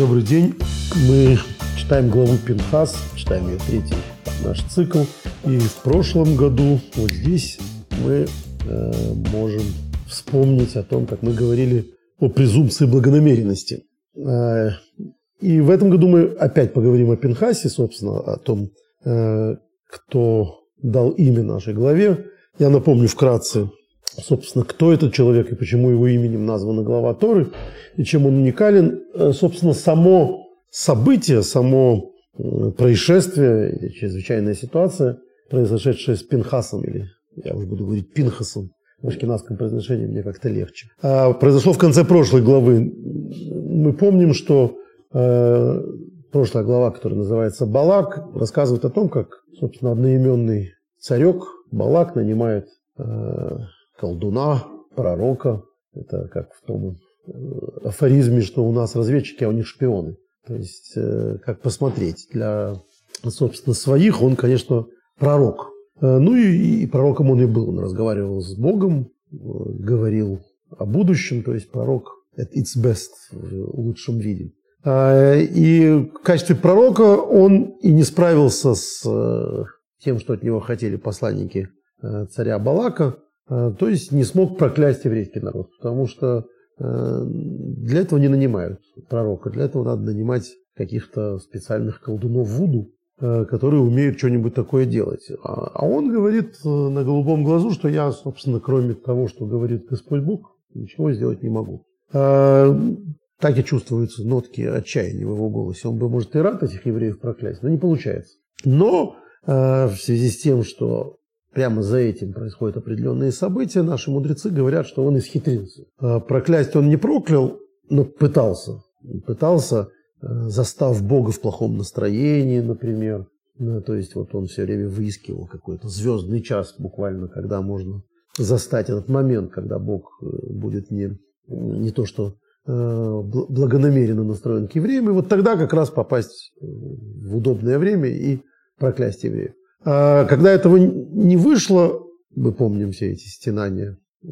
Добрый день. Мы читаем главу Пинхас, читаем ее третий наш цикл. И в прошлом году вот здесь мы э, можем вспомнить о том, как мы говорили о презумпции благонамеренности. Э, и в этом году мы опять поговорим о Пинхасе, собственно, о том, э, кто дал имя нашей главе. Я напомню вкратце, собственно, кто этот человек и почему его именем названа глава Торы, и чем он уникален. Э, собственно, само событие, само э, происшествие, чрезвычайная ситуация, произошедшая с Пинхасом, или я уже буду говорить Пинхасом, в ашкенадском произношении мне как-то легче. А произошло в конце прошлой главы. Мы помним, что э, прошлая глава, которая называется Балак, рассказывает о том, как, собственно, одноименный царек Балак нанимает колдуна, пророка. Это как в том э, афоризме, что у нас разведчики, а у них шпионы. То есть, э, как посмотреть. Для, собственно, своих он, конечно, пророк. Э, ну и, и пророком он и был. Он разговаривал с Богом, говорил о будущем. То есть, пророк at its best в лучшем виде. И в качестве пророка он и не справился с тем, что от него хотели посланники царя Балака. Э, то есть не смог проклясть еврейский народ, потому что э, для этого не нанимают пророка, для этого надо нанимать каких-то специальных колдунов Вуду, э, которые умеют что-нибудь такое делать. А, а он говорит на голубом глазу, что я, собственно, кроме того, что говорит Господь Бог, ничего сделать не могу. Так и чувствуются нотки отчаяния в его голосе. Он бы, может, и рад этих евреев проклясть, но не получается. Но в связи с тем, что прямо за этим происходят определенные события, наши мудрецы говорят, что он исхитрился. А, проклясть он не проклял, но пытался. Пытался, а, застав Бога в плохом настроении, например. Ну, то есть вот он все время выискивал какой-то звездный час буквально, когда можно застать этот момент, когда Бог э, будет не, не то что э, благонамеренно настроен к евреям, и вот тогда как раз попасть в удобное время и проклясть евреев. А когда этого не вышло, мы помним все эти стенания э,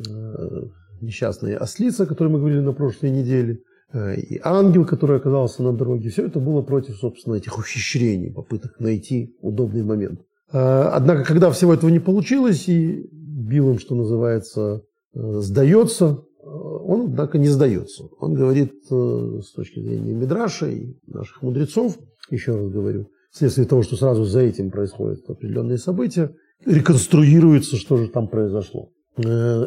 несчастные ослица, о которой мы говорили на прошлой неделе, э, и ангел, который оказался на дороге, все это было против, собственно, этих ухищрений, попыток найти удобный момент. А, однако, когда всего этого не получилось, и Биллом, что называется, э, сдается, он, однако, не сдается. Он говорит с точки зрения Мидраша и наших мудрецов, еще раз говорю, вследствие того, что сразу за этим происходят определенные события, реконструируется, что же там произошло. Э,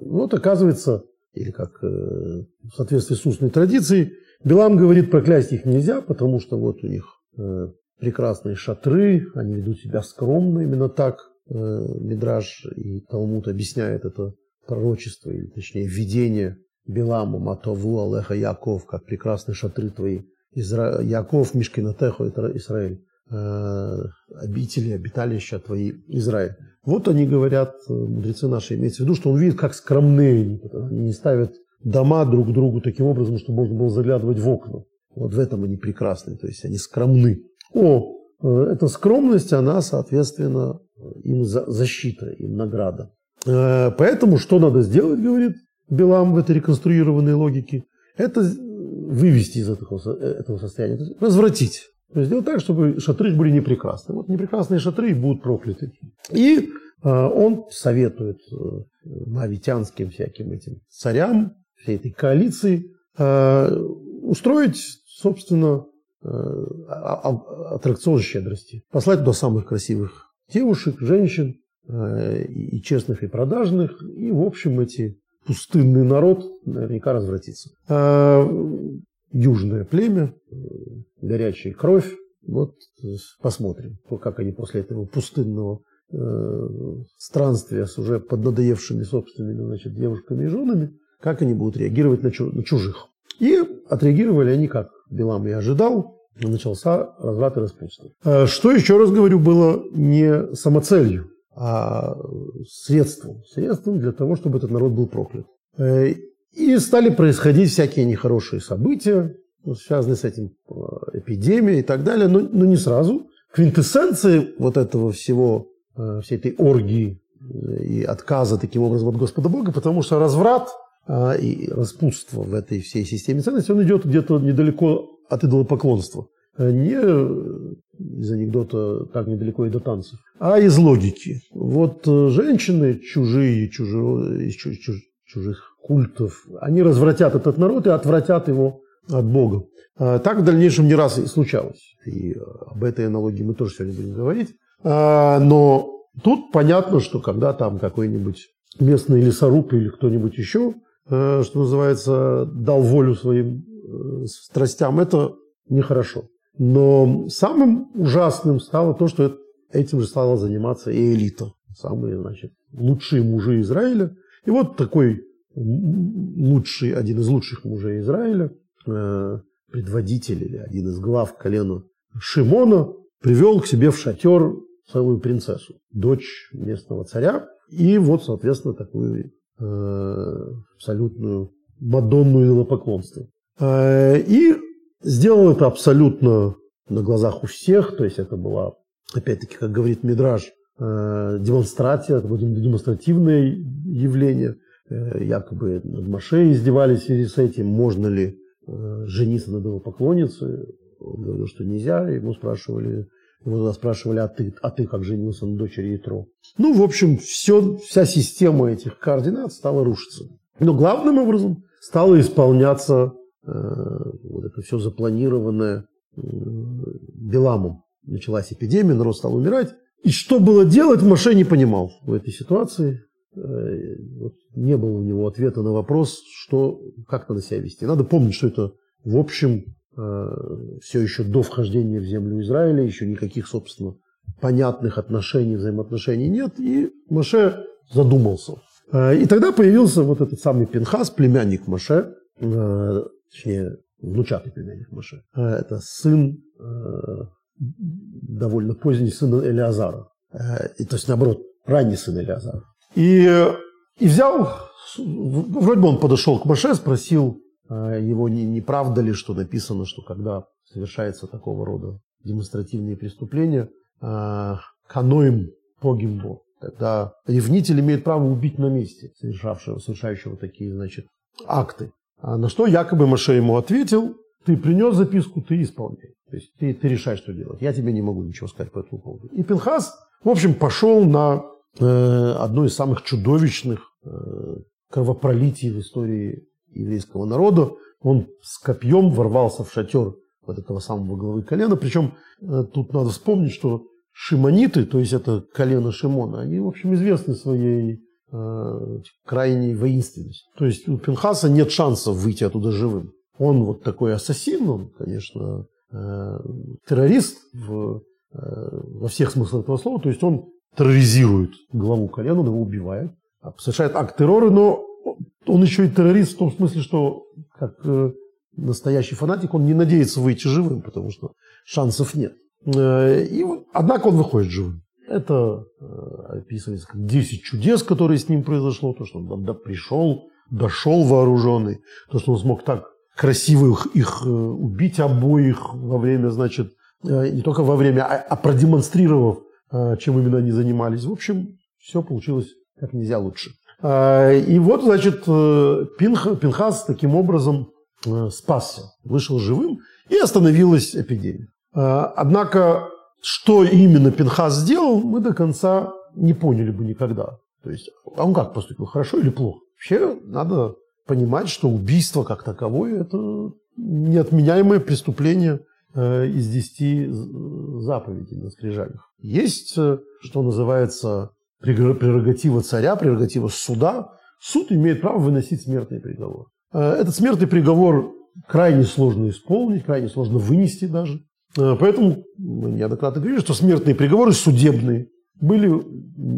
вот оказывается, или как э, в соответствии с устной традицией, Билам говорит, проклясть их нельзя, потому что вот у них э, прекрасные шатры, они ведут себя скромно, именно так Мидраж и Талмуд объясняет это пророчество, или точнее видение Билама, Матову, Алеха, Яков, как прекрасные шатры твои Изра... Яков, Мишкинатеху, Израиль, э, обители, обиталища твои, Израиль. Вот они говорят, э, мудрецы наши, имеется в виду, что он видит, как скромные они не ставят дома друг к другу таким образом, чтобы можно было заглядывать в окна. Вот в этом они прекрасны, то есть они скромны. О, э, эта скромность, она, соответственно, им защита, им награда. Поэтому что надо сделать, говорит Белам в этой реконструированной логике? Это вывести из этого, э, этого состояния, есть развратить. То есть сделать так, чтобы шатры были непрекрасны. Вот непрекрасные шатры будут прокляты. И э, он советует э, мавитянским всяким этим царям, всей этой коалиции, э, устроить, собственно, э, аттракцион щедрости. Послать туда самых красивых девушек, женщин, и честных, и продажных. И, в общем, эти пустынный народ наверняка развратится. А южное племя, горячая кровь, вот посмотрим, как они после этого пустынного э, странствия с уже поднадоевшими собственными значит, девушками и женами, как они будут реагировать на, чу- на чужих. И отреагировали они как Белам и ожидал, начался разврат и распутство. А что, еще раз говорю, было не самоцелью, а средством. Средством для того, чтобы этот народ был проклят. Э, и стали происходить всякие нехорошие события, связанные с этим э, эпидемией и так далее, но, но не сразу. Квинтэссенцией вот этого всего, э, всей этой оргии и отказа таким образом от Господа Бога, потому что разврат, и распутство в этой всей системе ценностей, он идет где-то недалеко от идолопоклонства. Не из анекдота так недалеко и до танцев, а из логики. Вот э, женщины чужие, чужие из чуж, чужих культов, они развратят этот народ и отвратят его от Бога. А, так в дальнейшем не раз и случалось. И об этой аналогии мы тоже сегодня будем говорить. А, но тут понятно, что когда там какой-нибудь местный лесоруб или кто-нибудь еще, э, что называется, дал волю своим э, страстям, это нехорошо. Но самым ужасным стало то, что этим же стала заниматься и элита. Самые, значит, лучшие мужи Израиля. И вот такой лучший, один из лучших мужей Израиля, предводитель или один из глав колена Шимона, привел к себе в шатер целую принцессу, дочь местного царя, и вот, соответственно, такую э, абсолютную Мадонну идолопоклонства. Э, и сделал это абсолютно на глазах у всех, то есть это была, опять-таки, как говорит Мидраж, э, демонстрация, это было демонстративное явление, э, якобы над Маше издевались в связи с этим, можно ли э, жениться на идолопоклоннице, он говорил, что нельзя, ему спрашивали, его тогда спрашивали, а ты, а ты как женился на дочери Ятро? Ну, в общем, все, вся система этих координат стала рушиться. Но главным образом стало исполняться вот это все запланированное э, Беламом. Началась эпидемия, народ стал умирать. И что было делать, Маше не понимал в этой ситуации. Э, не было у него ответа на вопрос, что, как надо себя вести. Надо помнить, что это, в общем, Э, все еще до вхождения в землю Израиля, еще никаких, собственно, понятных отношений, взаимоотношений нет, и Маше задумался. Э, и тогда появился вот этот самый Пинхас, племянник Маше, э, точнее, внучатый племянник Маше. Это сын, довольно поздний сын Элиазара. И, то есть, наоборот, ранний сын Элиазара. И, и взял, вроде бы он подошел к Маше, спросил, а, его не, не правда ли, что написано, что когда совершается такого рода демонстративные преступления, а, каноим погимбо, когда ревнитель имеет право убить на месте совершавшего, совершающего такие, значит, акты. А на что якобы Маше ему ответил, ты принес записку, ты исполняй. То есть ты, ты решаешь, что делать. Я тебе не могу ничего сказать по этому поводу. И Пинхас, в общем, пошел на э, одно из самых чудовищных э, кровопролитий в истории еврейского народа. Он с копьем ворвался в шатер вот этого самого главы колена. Причем э, тут надо вспомнить, что шимониты, то есть это колено Шимона, они, в общем, известны своей крайней воинственностью. То есть у Пинхаса нет шансов выйти оттуда живым. Он вот такой ассасин, он, конечно, э, террорист в, э, во всех смыслах этого слова. То есть он терроризирует главу колена, он его убивает, совершает акт террора, но он еще и террорист в том смысле, что как э, настоящий фанатик, он не надеется выйти живым, потому что шансов нет. И, однако он выходит живым. Это э, описывается как 10 чудес, которые с ним произошло, то, что он пришел, дошел вооруженный, то, что он смог так красиво их, их убить обоих во время, значит, не только во время, а, а продемонстрировав, чем именно они занимались. В общем, все получилось как нельзя лучше. И вот, значит, э, Пинх, Пинхас таким образом э, спасся, вышел живым, и остановилась эпидемия. Однако, что именно Пинхас сделал, мы до конца не поняли бы никогда. То есть, а он как поступил, хорошо или плохо? Вообще, надо понимать, что убийство как таковое – это неотменяемое преступление э, из десяти заповедей на скрижалях. Есть, что называется, прерогатива царя, прерогатива суда. Суд имеет право выносить смертный приговор. Э, этот смертный приговор крайне сложно исполнить, крайне сложно вынести даже. Э, поэтому мы неоднократно говорили, что смертные приговоры судебные были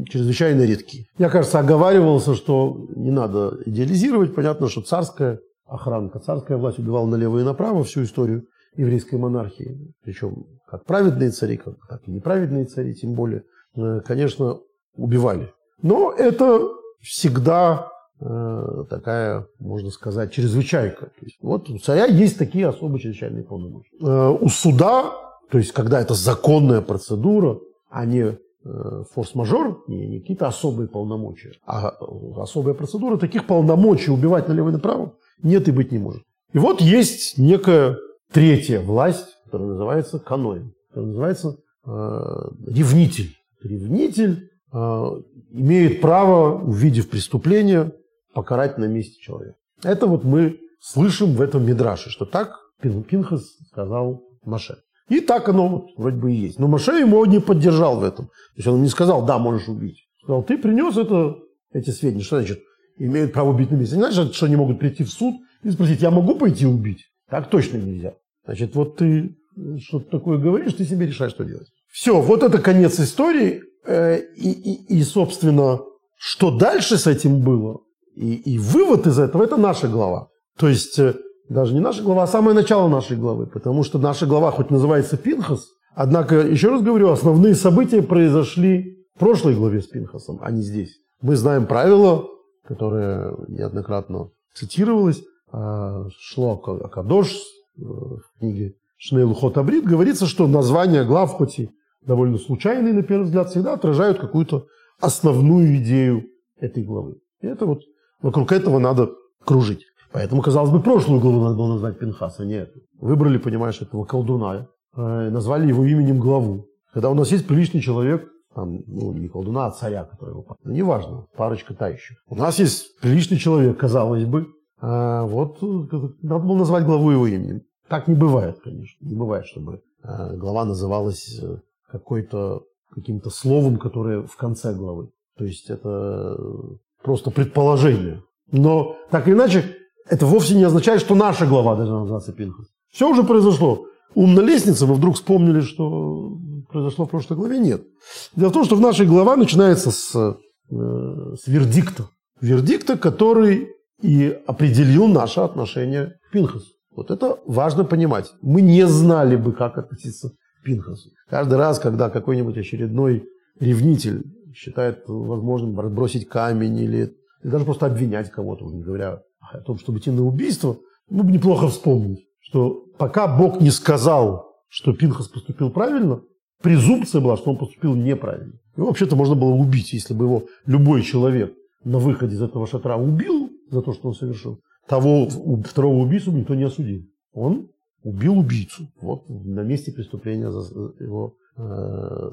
чрезвычайно редки. Я, кажется, оговаривался, что не надо идеализировать. Понятно, что царская охранка, царская власть убивала налево и направо всю историю еврейской монархии. Причем как праведные цари, как, так и неправедные цари, тем более. Э, конечно, убивали. Но это всегда такая, можно сказать, чрезвычайка. То есть, вот у царя есть такие особо чрезвычайные полномочия. Э, у суда, то есть когда это законная процедура, а не э, э, форс-мажор, не, не какие-то особые полномочия, а особая процедура, таких полномочий убивать налево и направо нет и быть не может. И вот есть некая третья власть, которая называется каноин, которая называется э, ревнитель. Ревнитель э, имеет право, увидев преступление, покарать на месте человека. Это вот мы слышим в этом Мидраше, что так Пинхас сказал Маше. И так оно вот вроде бы и есть. Но Маше ему не поддержал в этом. То есть он не сказал, да, можешь убить. Сказал, ты принес это, эти сведения. Что значит? Имеют право убить на месте. Не значит, что они могут прийти в суд и спросить, я могу пойти убить? Так точно нельзя. Значит, вот ты что-то такое говоришь, ты себе решаешь, что делать. Все, вот это конец истории. Э, и, и, и собственно, что дальше с этим было, и, и вывод из этого – это наша глава. То есть э, даже не наша глава, а самое начало нашей главы, потому что наша глава хоть называется Пинхас, однако, еще раз говорю, основные события произошли в прошлой главе с Пинхасом, а не здесь. Мы знаем правило, которое неоднократно цитировалось, а, шло Акадош э, в книге Шнейл Хотабрид, говорится, что названия глав, хоть и довольно случайные на первый взгляд, всегда отражают какую-то основную идею этой главы. И это вот вокруг этого надо кружить. Поэтому, казалось бы, прошлую главу надо было назвать Пинхаса, нет. Выбрали, понимаешь, этого колдуна, э, назвали его именем главу. Когда у нас есть приличный человек, там, ну, не колдуна, а царя, который его... Ну, неважно, парочка тающих. У нас есть приличный человек, казалось бы, а вот надо было назвать главу его именем. Так не бывает, конечно. Не бывает, чтобы э, глава называлась э, какой-то каким-то словом, которое в конце главы. То есть это просто предположение. Но так или иначе, это вовсе не означает, что наша глава должна называться Пинхас. Все уже произошло. Ум на лестнице, вы вдруг вспомнили, что произошло в прошлой главе? Нет. Дело в том, что в нашей глава начинается с, э, с вердикта. Вердикта, который и определил наше отношение к Пинхасу. Вот это важно понимать. Мы не знали бы, как относиться к Пинхасу. Каждый раз, когда какой-нибудь очередной ревнитель считает возможным бросить камень или, или даже просто обвинять кого-то, не говоря о том, чтобы идти на убийство, ну, неплохо вспомнить, что пока Бог не сказал, что Пинхас поступил правильно, презумпция была, что он поступил неправильно. Его вообще-то можно было убить, если бы его любой человек на выходе из этого шатра убил за то, что он совершил. Того второго убийцу никто не осудил. Он убил убийцу. Вот на месте преступления его э,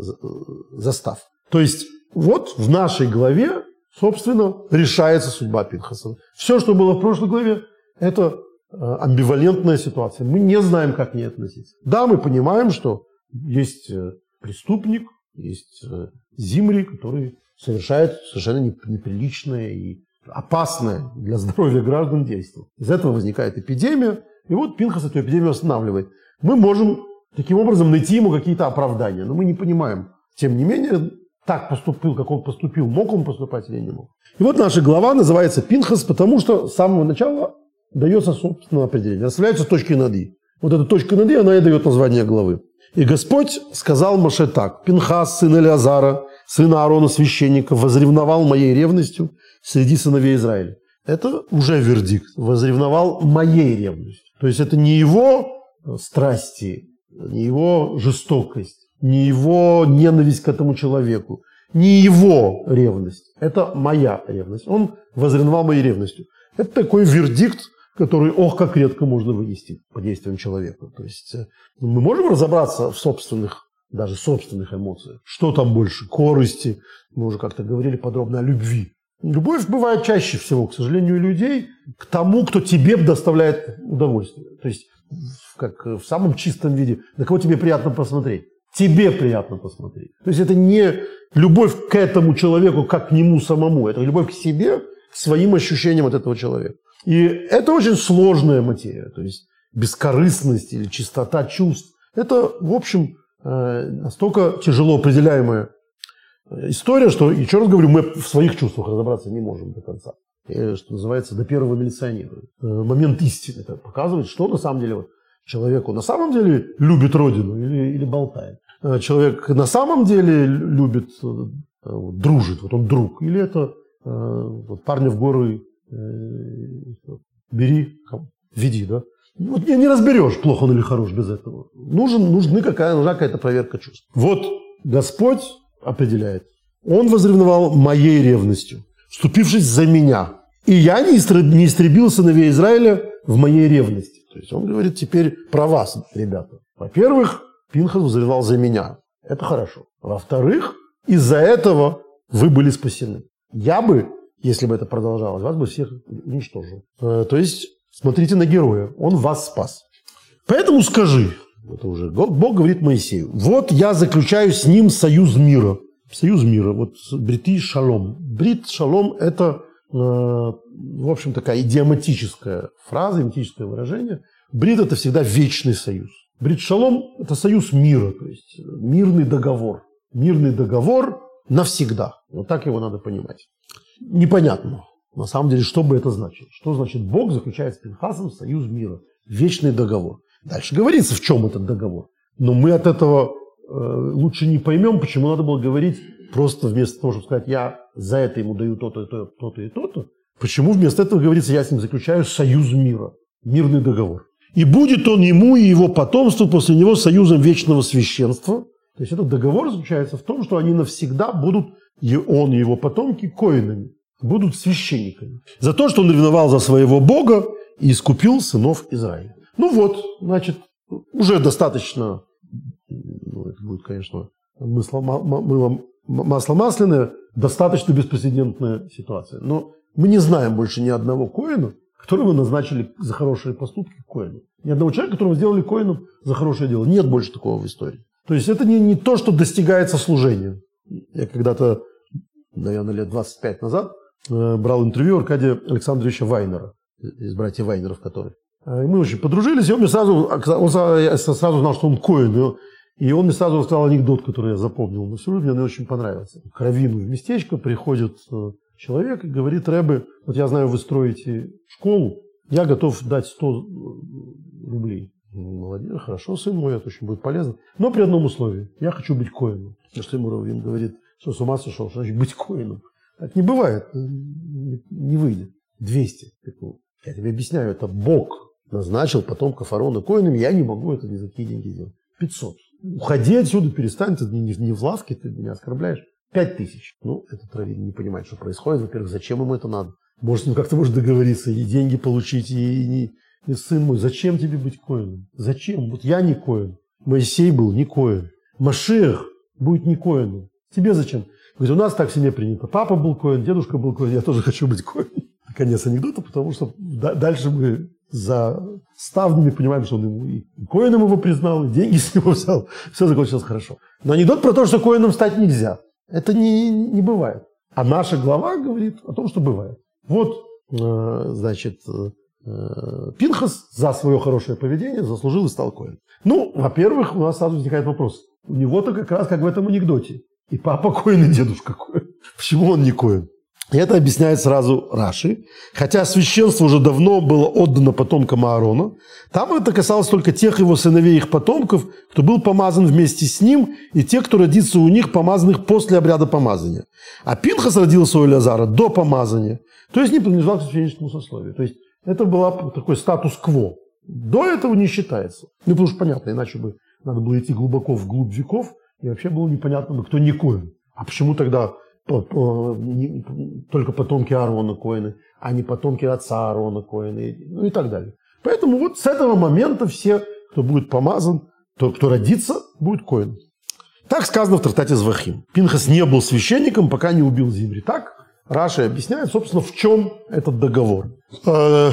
застав. То есть вот в нашей главе собственно, решается судьба Пинхаса. Все, что было в прошлой главе, это э, амбивалентная ситуация. Мы не знаем, как к ней относиться. Да, мы понимаем, что есть э, преступник, есть э, Зимри, который совершает совершенно неприличное и опасное для здоровья граждан действие. Из этого возникает эпидемия, и вот Пинхас эту эпидемию останавливает. Мы можем таким образом найти ему какие-то оправдания, но мы не понимаем. Тем не менее, так поступил, как он поступил, мог он поступать или не мог. И вот наша глава называется Пинхас, потому что с самого начала дается собственное определение. Расставляются точки над «и». Вот эта точка над «и», она и дает название главы. «И Господь сказал Маше так, Пинхас, сын Элиазара, сына Аарона, священника, возревновал моей ревностью среди сыновей Израиля». Это уже вердикт. Возревновал моей ревностью. То есть это не его страсти, не его жестокость, не его ненависть к этому человеку, не его ревность. Это моя ревность. Он возревновал моей ревностью. Это такой вердикт, который, ох, как редко можно вынести по действиям человека. То есть э, мы можем разобраться в собственных, даже собственных эмоциях. Что там больше? Корости. Мы уже как-то говорили подробно о любви. Любовь бывает чаще всего, к сожалению, людей к тому, кто тебе доставляет удовольствие. То есть как в самом чистом виде, на кого тебе приятно посмотреть тебе приятно посмотреть. То есть это не любовь к этому человеку, как к нему самому, это любовь к себе, к своим ощущениям от этого человека. И это очень сложная материя, то есть бескорыстность или чистота чувств. Это, в общем, э, настолько тяжело определяемая история, что, еще раз говорю, мы в своих чувствах разобраться не можем до конца. И, что называется, до первого милиционера. Э, момент истины. Это показывает, что на самом деле вот, человеку на самом деле любит родину или, или болтает. Э, человек на самом деле любит, э, дружит, вот он друг, или это э, вот парня в горы бери, веди, да? Вот не, разберешь, плохо он или хорош без этого. Нужен, нужны какая, нужна какая-то проверка чувств. Вот Господь определяет. Он возревновал моей ревностью, вступившись за меня. И я не истребил сыновей Израиля в моей ревности. То есть он говорит теперь про вас, ребята. Во-первых, Пинхас возревновал за меня. Это хорошо. Во-вторых, из-за этого вы были спасены. Я бы, если бы это продолжалось, вас бы всех уничтожил. Э, то есть, смотрите на героя. Он вас спас. Поэтому скажи, это уже Бог говорит Моисею, вот я заключаю с ним союз мира. Союз мира. Вот брити шалом. Брит шалом – это, э, в общем, такая идиоматическая фраза, идиоматическое выражение. Брит – это всегда вечный союз. Брит это союз мира, то есть мирный договор. Мирный договор навсегда. Вот так его надо понимать. Непонятно, на самом деле, что бы это значило. Что значит Бог заключает с Пинхасом союз мира, вечный договор. Дальше говорится, в чем этот договор. Но мы от этого э, лучше не поймем, почему надо было говорить просто вместо того, чтобы сказать, я за это ему даю то-то, то-то, то-то и то-то. Почему вместо этого говорится, я с ним заключаю союз мира, мирный договор. И будет он ему и его потомству после него союзом вечного священства. То есть этот договор заключается в том, что они навсегда будут, и он и его потомки, коинами, будут священниками. За то, что он ревновал за своего Бога и искупил сынов Израиля. Ну вот, значит, уже достаточно, ну, это будет, конечно, масло, мыло, масло масляное, достаточно беспрецедентная ситуация. Но мы не знаем больше ни одного коина, которого назначили за хорошие поступки коину. Ни одного человека, которого сделали коином за хорошее дело. Нет больше такого в истории. То есть это не, не то, что достигается служением. Я когда-то, наверное, лет 25 назад э, брал интервью Аркадия Александровича Вайнера, из братьев Вайнеров, который. Э, и мы очень подружились, и он мне сразу, он сразу знал, что он коин. И он мне сразу рассказал анекдот, который я запомнил на всю жизнь, мне очень понравился. Кровину в местечко приходит э, человек и говорит, Рэбе, вот я знаю, вы строите школу, я готов дать 100 э, рублей. Молодец, хорошо, сын мой, это очень будет полезно. Но при одном условии. Я хочу быть коином. На что ему Равин говорит, что с ума сошел, что значит быть коином. Так не бывает, не выйдет. 200. Я тебе объясняю, это Бог назначил потомков Арона коинами, я не могу это ни за какие деньги сделать. 500. Уходи отсюда, перестань, ты не, не в лавке, ты меня оскорбляешь. 5 тысяч. Ну, этот Равин не понимает, что происходит. Во-первых, зачем ему это надо? Может, ним как-то может договориться, и деньги получить, и, и, и сын мой, зачем тебе быть коином? Зачем? Вот я не коин. Моисей был не коин. Машех будет не коином. Тебе зачем? Говорит, у нас так в семье принято. Папа был коин, дедушка был коин, я тоже хочу быть коин. Конец анекдота, потому что дальше мы за ставнями понимаем, что он ему и коином его признал, и деньги с него взял. Все закончилось хорошо. Но анекдот про то, что коином стать нельзя. Это не, не бывает. А наша глава говорит о том, что бывает. Вот, э, значит, э, Пинхас за свое хорошее поведение заслужил и стал коин. Ну, во-первых, у нас сразу возникает вопрос. У него-то как раз как в этом анекдоте. И папа коин, и дедушка коин. Почему он не коин? И это объясняет сразу Раши. Хотя священство уже давно было отдано потомкам Аарона, там это касалось только тех его сыновей и их потомков, кто был помазан вместе с ним, и тех, кто родится у них, помазанных после обряда помазания. А Пинхас родился у Элязара до помазания, то есть не принадлежал к священническому сословию. То есть это был такой статус-кво. До этого не считается. Ну, потому что понятно, иначе бы надо было идти глубоко в глубь веков, и вообще было непонятно, кто не. А почему тогда только потомки Аарона Коины, а не потомки отца Аарона Коина, ну и так далее. Поэтому вот с этого момента все, кто будет помазан, тот, кто родится, будет Коин. Так сказано в трактате Звахим. Пинхас не был священником, пока не убил Зимри. Так Раши объясняет, собственно, в чем этот договор. Э,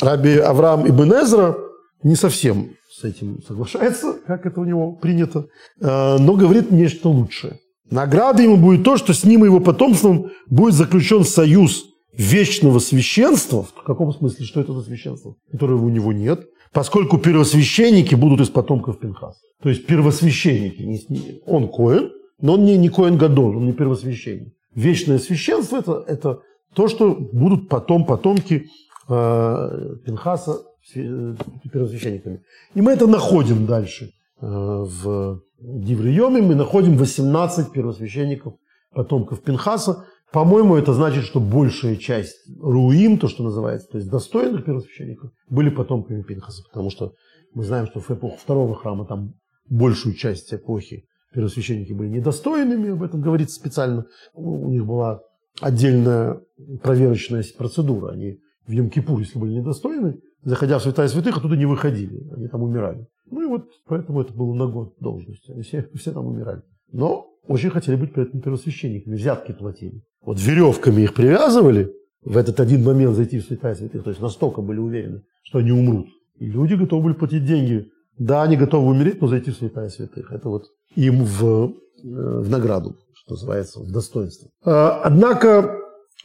Раби Авраам Ибн Эзра не совсем с этим соглашается, как это у него принято, э, но говорит нечто лучшее. Наградой ему будет то, что с ним и его потомством будет заключен союз вечного священства. В каком смысле? Что это за священство? Которого у него нет. Поскольку первосвященники будут из потомков Пинхаса. То есть первосвященники. Он Коэн, но он не, не Коэн Гадон, он не первосвященник. Вечное священство это, это то, что будут потом потомки э, Пинхаса э, первосвященниками. И мы это находим дальше э, в Дивриоме мы находим 18 первосвященников, потомков Пинхаса. По-моему, это значит, что большая часть руим, то, что называется, то есть достойных первосвященников, были потомками Пинхаса, потому что мы знаем, что в эпоху второго храма там большую часть эпохи первосвященники были недостойными, об этом говорится специально. У них была отдельная проверочная процедура. Они в Йом-Кипур, если были недостойны, заходя в святая святых, оттуда не выходили, они там умирали. Ну и вот поэтому это было на год должность. Они все, все там умирали. Но очень хотели быть при этом первосвященниками, взятки платили. Вот веревками их привязывали, в этот один момент зайти в святая святых, то есть настолько были уверены, что они умрут. И люди готовы были платить деньги. Да, они готовы умереть, но зайти в святая святых. Это вот им в, э, в награду, что называется, в достоинство. А, однако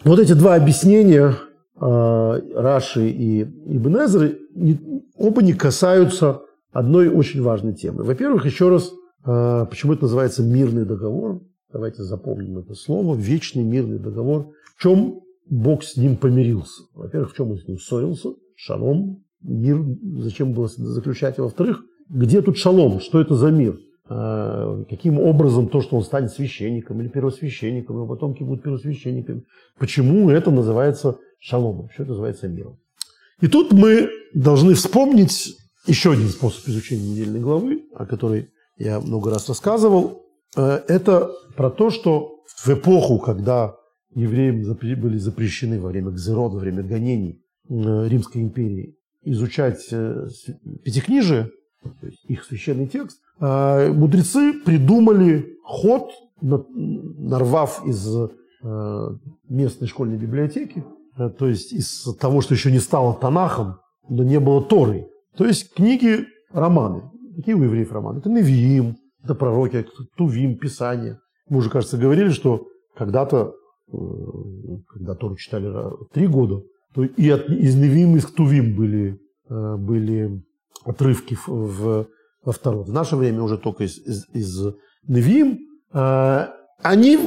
вот эти два объяснения Раши и Ибн Эзры, оба не касаются одной очень важной темы. Во-первых, еще раз, а, почему это называется мирный договор? Давайте запомним это слово. Вечный мирный договор. В чем Бог с ним помирился? Во-первых, в чем он с ним ссорился? Шалом. Мир. Зачем было заключать? Во-вторых, где тут шалом? Что это за мир? А, каким образом то, что он станет священником или первосвященником, его потомки будут первосвященниками. Почему это называется шаломом, что называется миром. И тут мы должны вспомнить еще один способ изучения недельной главы, о которой я много раз рассказывал. Э, это про то, что в эпоху, когда евреям были запрещены во время Гзерот, во время гонений э, Римской империи, изучать э, пятикнижие, то есть их священный текст, мудрецы придумали ход, нарвав из местной школьной библиотеки, то есть из того, что еще не стало Танахом, но не было Торой. То есть книги, романы. Какие у евреев романы? Это Невиим, это пророки, Тувим, Писание. Мы уже, кажется, говорили, что когда-то, э, когда Тору читали три года, то и от, из Невиим, из Тувим были, э, были отрывки в, во втором. В наше время уже только из, из, из Невиим. Они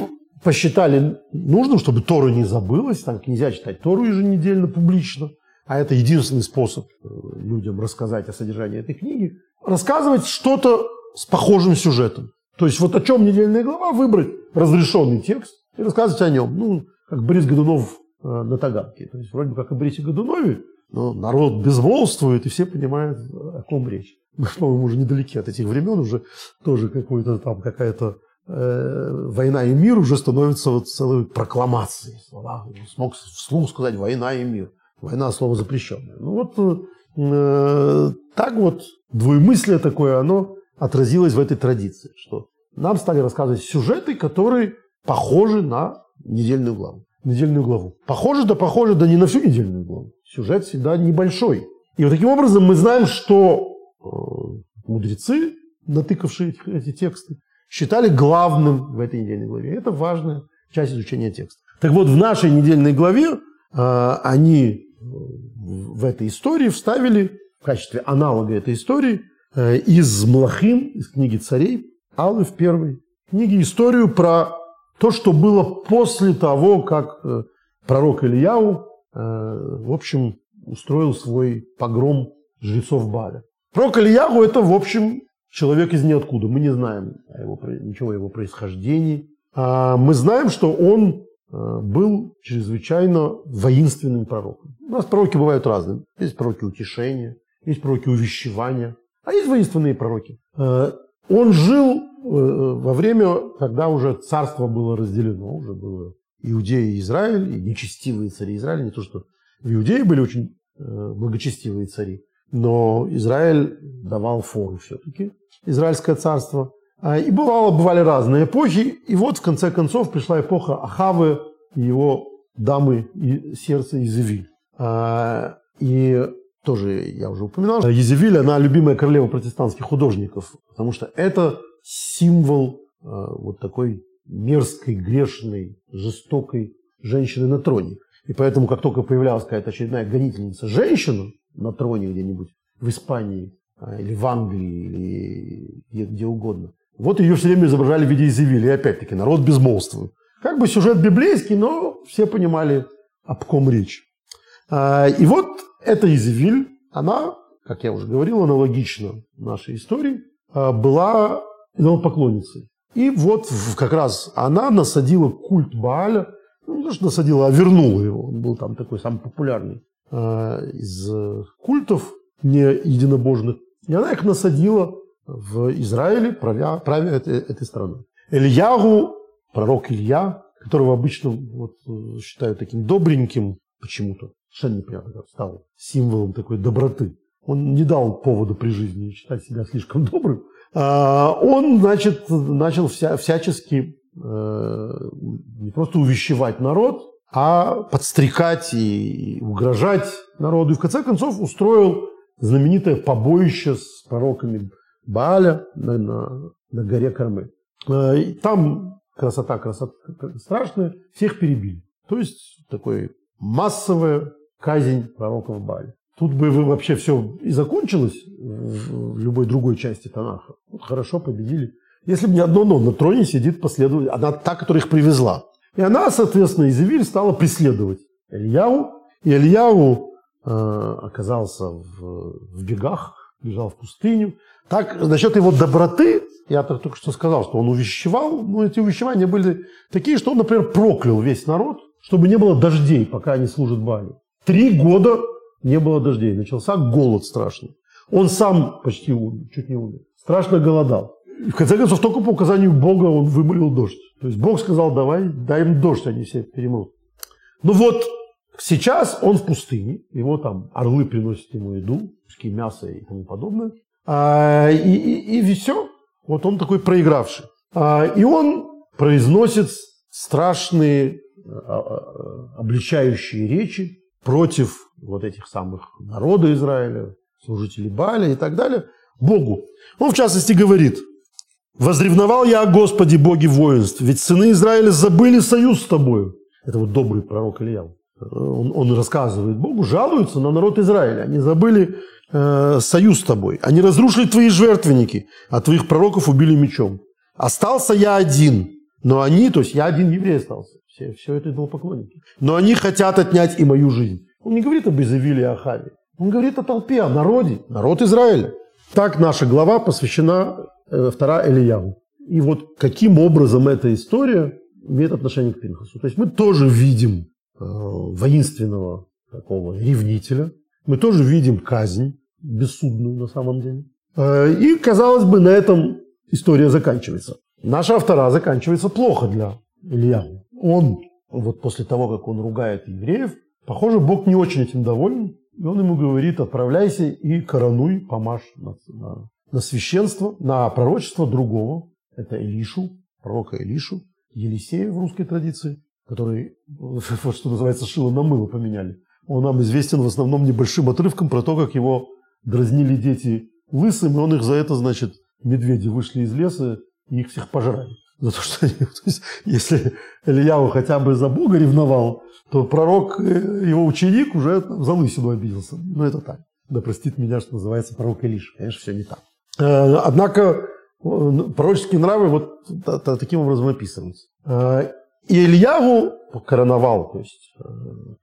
посчитали нужным, чтобы Тору не забылась, там нельзя читать Тору еженедельно публично, а это единственный способ э, людям рассказать о содержании этой книги, рассказывать что-то с похожим сюжетом. То есть вот о чем недельная глава, выбрать разрешенный текст и рассказывать о нем. Ну, как Борис Годунов э, на Таганке. То есть вроде бы как о Борисе Годунове, но народ безмолвствует, и все понимают, о ком речь. Мы, по-моему, уже недалеки от этих времен, уже тоже какой-то там какая-то война и мир уже становится вот целой прокламацией. Слова. Смог вслух сказать война и мир. Война слово запрещенное. Ну вот э, так вот двоемыслие такое, оно отразилось в этой традиции, что нам стали рассказывать сюжеты, которые похожи на недельную главу. Недельную главу. Похоже да похоже, да не на всю недельную главу. Сюжет всегда небольшой. И вот таким образом мы знаем, что э, мудрецы, натыкавшие эти тексты, считали главным в этой недельной главе. Это важная часть изучения текста. Так вот, в нашей недельной главе э, они в этой истории вставили в качестве аналога этой истории э, из Млахим, из книги царей, Аллы в первой книге, историю про то, что было после того, как э, пророк Ильяу, э, в общем, устроил свой погром жрецов Баля. Пророк Ильяу – это, в общем, человек из ниоткуда. Мы не знаем его, ничего о его происхождении. А мы знаем, что он э, был чрезвычайно воинственным пророком. У нас пророки бывают разные. Есть пророки утешения, есть пророки увещевания, а есть воинственные пророки. Э, он жил э, во время, когда уже царство было разделено, уже было Иудея и Израиль, и нечестивые цари Израиля, не то что в Иудее были очень благочестивые цари, но Израиль давал фору все-таки Израильское царство. А, и бывало, бывали разные эпохи. И вот, в конце концов, пришла эпоха Ахавы и его дамы и сердца Изевиль. А, и тоже я уже упоминал, Езевиль, она любимая королева протестантских художников, потому что это символ а, вот такой мерзкой, грешной, жестокой женщины на троне. И поэтому, как только появлялась какая-то очередная гонительница женщина на троне где-нибудь в Испании, а, или в Англии, или где угодно. Вот ее все время изображали в виде Изевили. И опять-таки народ безмолвствует. Как бы сюжет библейский, но все понимали, об ком речь. А, и вот эта Изевиль, она, как я уже говорил, аналогично нашей истории, а, была идолопоклонницей. И вот как раз она насадила культ Бааля, ну, не то, что насадила, а вернула его. Он был там такой самый популярный из культов не единобожных. И она их насадила э, в Израиле, правя, правя этой, этой страной. Ильягу, пророк Илья, которого обычно вот, считают таким добреньким почему-то, совершенно непонятно, стал символом такой доброты. Он не дал повода при жизни считать себя слишком добрым. А он, значит, начал вся, всячески э, не просто увещевать народ, а подстрекать и угрожать народу. И в конце концов устроил знаменитое побоище с пророками Бааля на, на, на горе Кармель. Э, там красота, красота страшная, всех перебили. То есть такой массовая казнь пророков Бааля. Тут бы вообще все и закончилось в любой другой части Танаха. Хорошо, победили. Если бы не одно но, на троне сидит последователь, она та, которая их привезла. И она, соответственно, Изавиль стала преследовать Ильяу. И Ильяу э, оказался в, в бегах, бежал в пустыню. Так, насчет его доброты, я только что сказал, что он увещевал, но эти увещевания были такие, что он, например, проклял весь народ, чтобы не было дождей, пока они служат Балю. Три года не было дождей, начался голод страшный. Он сам почти умер, чуть не умер. Страшно голодал. В конце концов, только по указанию Бога он вымолил дождь. То есть Бог сказал, давай, дай им дождь, они все перемрут. Ну вот, сейчас он в пустыне, его там орлы приносят ему еду, куски мяса и тому подобное. А, и, и, и все. Вот он такой проигравший. А, и он произносит страшные а, а, обличающие речи против вот этих самых народа Израиля, служителей Баля и так далее, Богу. Он, в частности, говорит, «Возревновал я о Господе, Боге воинств, ведь сыны Израиля забыли союз с тобою». Это вот добрый пророк Илья. Он, он рассказывает Богу, жалуются на народ Израиля. Они забыли э, союз с тобой. Они разрушили твои жертвенники, а твоих пророков убили мечом. Остался я один, но они, то есть я один еврей остался. Все, все это идолопоклонники. Но они хотят отнять и мою жизнь. Он не говорит об Изавиле и Ахаве. Он говорит о толпе, о народе, народ Израиля. Так наша глава посвящена э, втора Ильяву. И вот каким образом эта история имеет отношение к Пинхасу. То есть мы тоже видим э, воинственного такого ревнителя, мы тоже видим казнь бессудную на самом деле. Э, и, казалось бы, на этом история заканчивается. Наша автора заканчивается плохо для Ильяву. Он, вот после того, как он ругает евреев, похоже, Бог не очень этим доволен, и он ему говорит, отправляйся и коронуй, помажь на, на, на священство, на пророчество другого. Это Илишу, пророка Илишу, Елисея в русской традиции, который, вот что называется, шило на мыло поменяли. Он нам известен в основном небольшим отрывком про то, как его дразнили дети лысым, и он их за это, значит, медведи вышли из леса и их всех пожрали. За то, что они, то есть, если Ильяу хотя бы за Бога ревновал, то пророк, э, его ученик уже за лысину обиделся. Ну, это так. Да простит меня, что называется пророк Илиш. Конечно, все не так. Э, однако пророческие нравы вот таким образом описываются. Э, и Ильяву короновал, то есть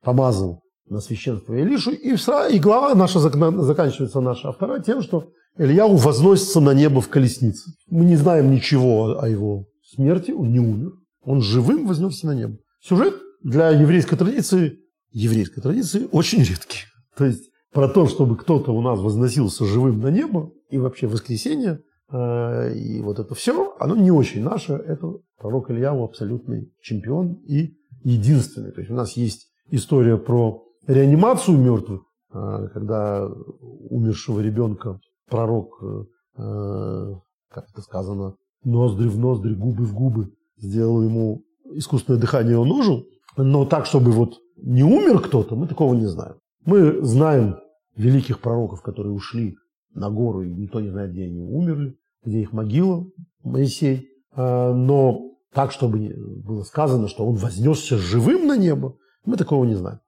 помазал на священство Илишу, и, и глава наша заканчивается наша автора тем, что Ильяу возносится на небо в колеснице. Мы не знаем ничего о его смерти, он не умер. Он живым вознесся на небо. Сюжет для еврейской традиции, еврейской традиции очень редкий. То есть про то, чтобы кто-то у нас возносился живым на небо, и вообще воскресенье, э, и вот это все, оно не очень наше. Это пророк Ильяу абсолютный чемпион и единственный. То есть у нас есть история про реанимацию мертвых, э, когда умершего ребенка пророк, э, как это сказано, ноздри в ноздри, губы в губы, сделал ему искусственное дыхание, он ужил, но так, чтобы вот не умер кто-то, мы такого не знаем. Мы знаем великих пророков, которые ушли на гору, и никто не знает, где они умерли, где их могила, Моисей. А, но так, чтобы было сказано, что он вознесся живым на небо, мы такого не знаем.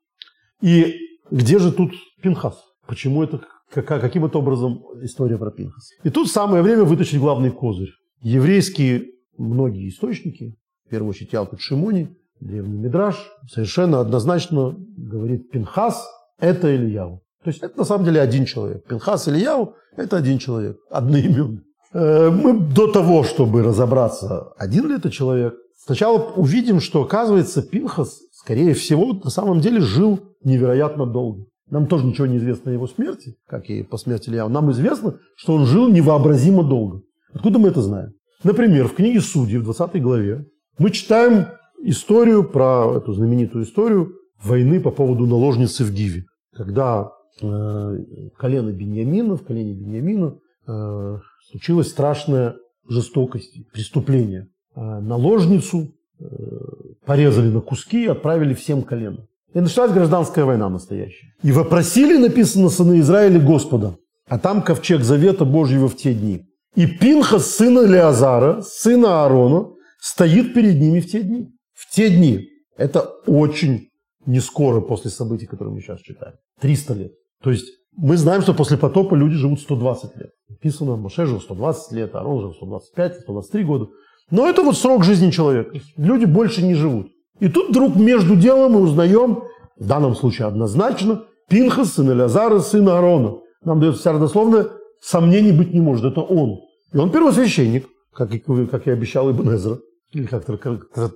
И где же тут Пинхас? Почему это, каким это образом история про Пинхас? И тут самое время вытащить главный козырь. Еврейские многие источники, в первую очередь Ялкут Шимони, древний Мидраш, совершенно однозначно говорит Пинхас – это Ильяу. То есть это на самом деле один человек. Пинхас Ильяу – это один человек, одноименный. Э, мы до того, чтобы разобраться, один ли это человек, сначала увидим, что, оказывается, Пинхас, скорее всего, на самом деле жил невероятно долго. Нам тоже ничего не известно о его смерти, как и по смерти Ильяу. Нам известно, что он жил невообразимо долго. Откуда мы это знаем? Например, в книге Судьи, в 20 главе, мы читаем историю про эту знаменитую историю войны по поводу наложницы в Гиве. Когда колено Беньямина, в колене Беньямина э, случилась страшная жестокость, преступление. Э, наложницу э, порезали на куски и отправили всем коленам. И началась гражданская война настоящая. И вопросили, написано, сыны Израиля Господа. А там ковчег завета Божьего в те дни. И Пинхас, сына Леазара, сына Аарона, стоит перед ними в те дни. В те дни. Это очень не скоро после событий, которые мы сейчас читаем. 300 лет. То есть мы знаем, что после потопа люди живут 120 лет. Написано, Моше жил 120 лет, Аарон жил 125, 123 года. Но это вот срок жизни человека. Люди больше не живут. И тут вдруг между делом мы узнаем, в данном случае однозначно, Пинхас, сын Элязара, сын Аарона. Нам дается вся родословная, сомнений быть не может, это он. И он первосвященник, как и, как и обещал Ибн Эзра, или как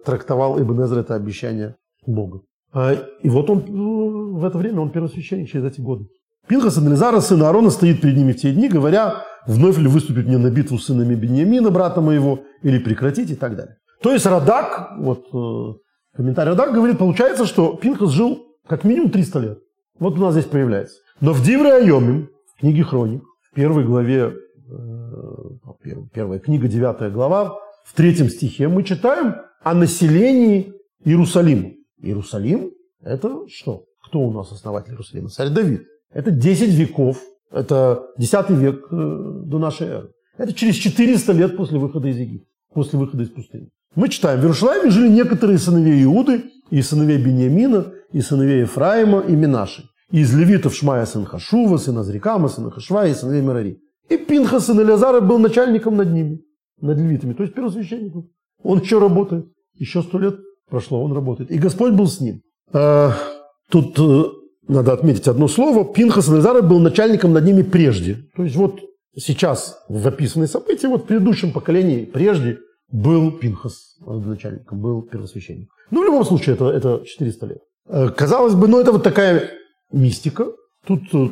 трактовал Ибн Эзра это обещание Бога. А, и вот он ну, в это время, он первосвященник через эти годы. Пинхас сын Элизара, сын Аарона, стоит перед ними в те дни, говоря, вновь ли выступить мне на битву с сынами Беньямина, брата моего, или прекратить и так далее. То есть Радак, вот э, Комментарий Радар говорит, получается, что Пинхас жил как минимум 300 лет. Вот у нас здесь появляется. Но в Дивре Айомим, в книге Хроник, в первой главе, э, первая книга, девятая глава, в третьем стихе мы читаем о населении Иерусалима. Иерусалим – это что? Кто у нас основатель Иерусалима? Царь Давид. Это 10 веков, это 10 век э, до нашей эры. Это через 400 лет после выхода из Египта, после выхода из пустыни. Мы читаем, в Иерушалайме жили некоторые сыновей Иуды, и сыновей Бениамина, и сыновей Ефраима, и Минаши. И из левитов Шмая сын Хашува, сын Азрикама, сын Хашва и сыновей Мерари. И Пинха, сын Элязара, был начальником над ними, над левитами, то есть первосвященником. Он еще работает. Еще сто лет прошло, он работает. И Господь был с ним. А, тут э, надо отметить одно слово. Пинхас Элязара был начальником над ними прежде. То есть вот сейчас в описанные события, вот в предыдущем поколении прежде был Пинхас начальником, был первосвященник. Ну, в любом случае, это, это 400 лет. Э, казалось бы, ну, это вот такая мистика. Тут э,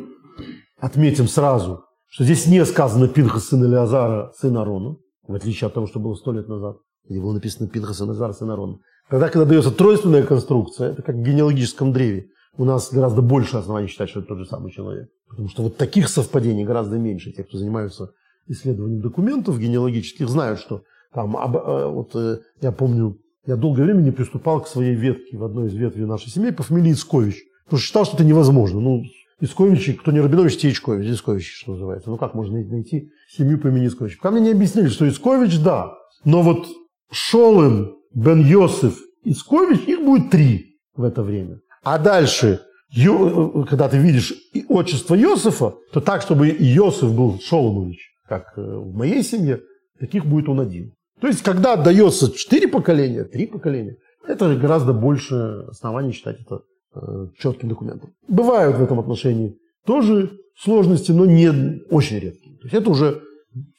отметим сразу, что здесь не сказано Пинхас сын Элиазара, сын Арона, в отличие от того, что было сто лет назад, где было написано Пинхас сын Элиазара, сын Арона. Тогда, когда дается тройственная конструкция, это как в генеалогическом древе, у нас гораздо больше оснований считать, что это тот же самый человек. Потому что вот таких совпадений гораздо меньше. Те, кто занимаются исследованием документов генеалогических, знают, что там, э, вот э, я помню, я долгое время не приступал к своей ветке в одной из ветвей нашей семьи по фамилии Ицкович. Потому что считал, что это невозможно. Ну, Ицковичи, кто не Рабинович, те Ичкович, Ицкович, что называется. Ну, как можно найти семью по имени Ицкович? Пока мне не объяснили, что Ицкович, да. Но вот Шолем, Бен Йосиф, Ицкович, их будет три в это время. А дальше, э, когда ты видишь отчество Йосифа, то так, чтобы Йосиф был Шоломович, как в моей семье, таких будет он один. То есть, когда отдается четыре поколения, три поколения, это гораздо больше оснований считать это э, четким документом. Бывают в этом отношении тоже сложности, но не очень редкие. То есть это уже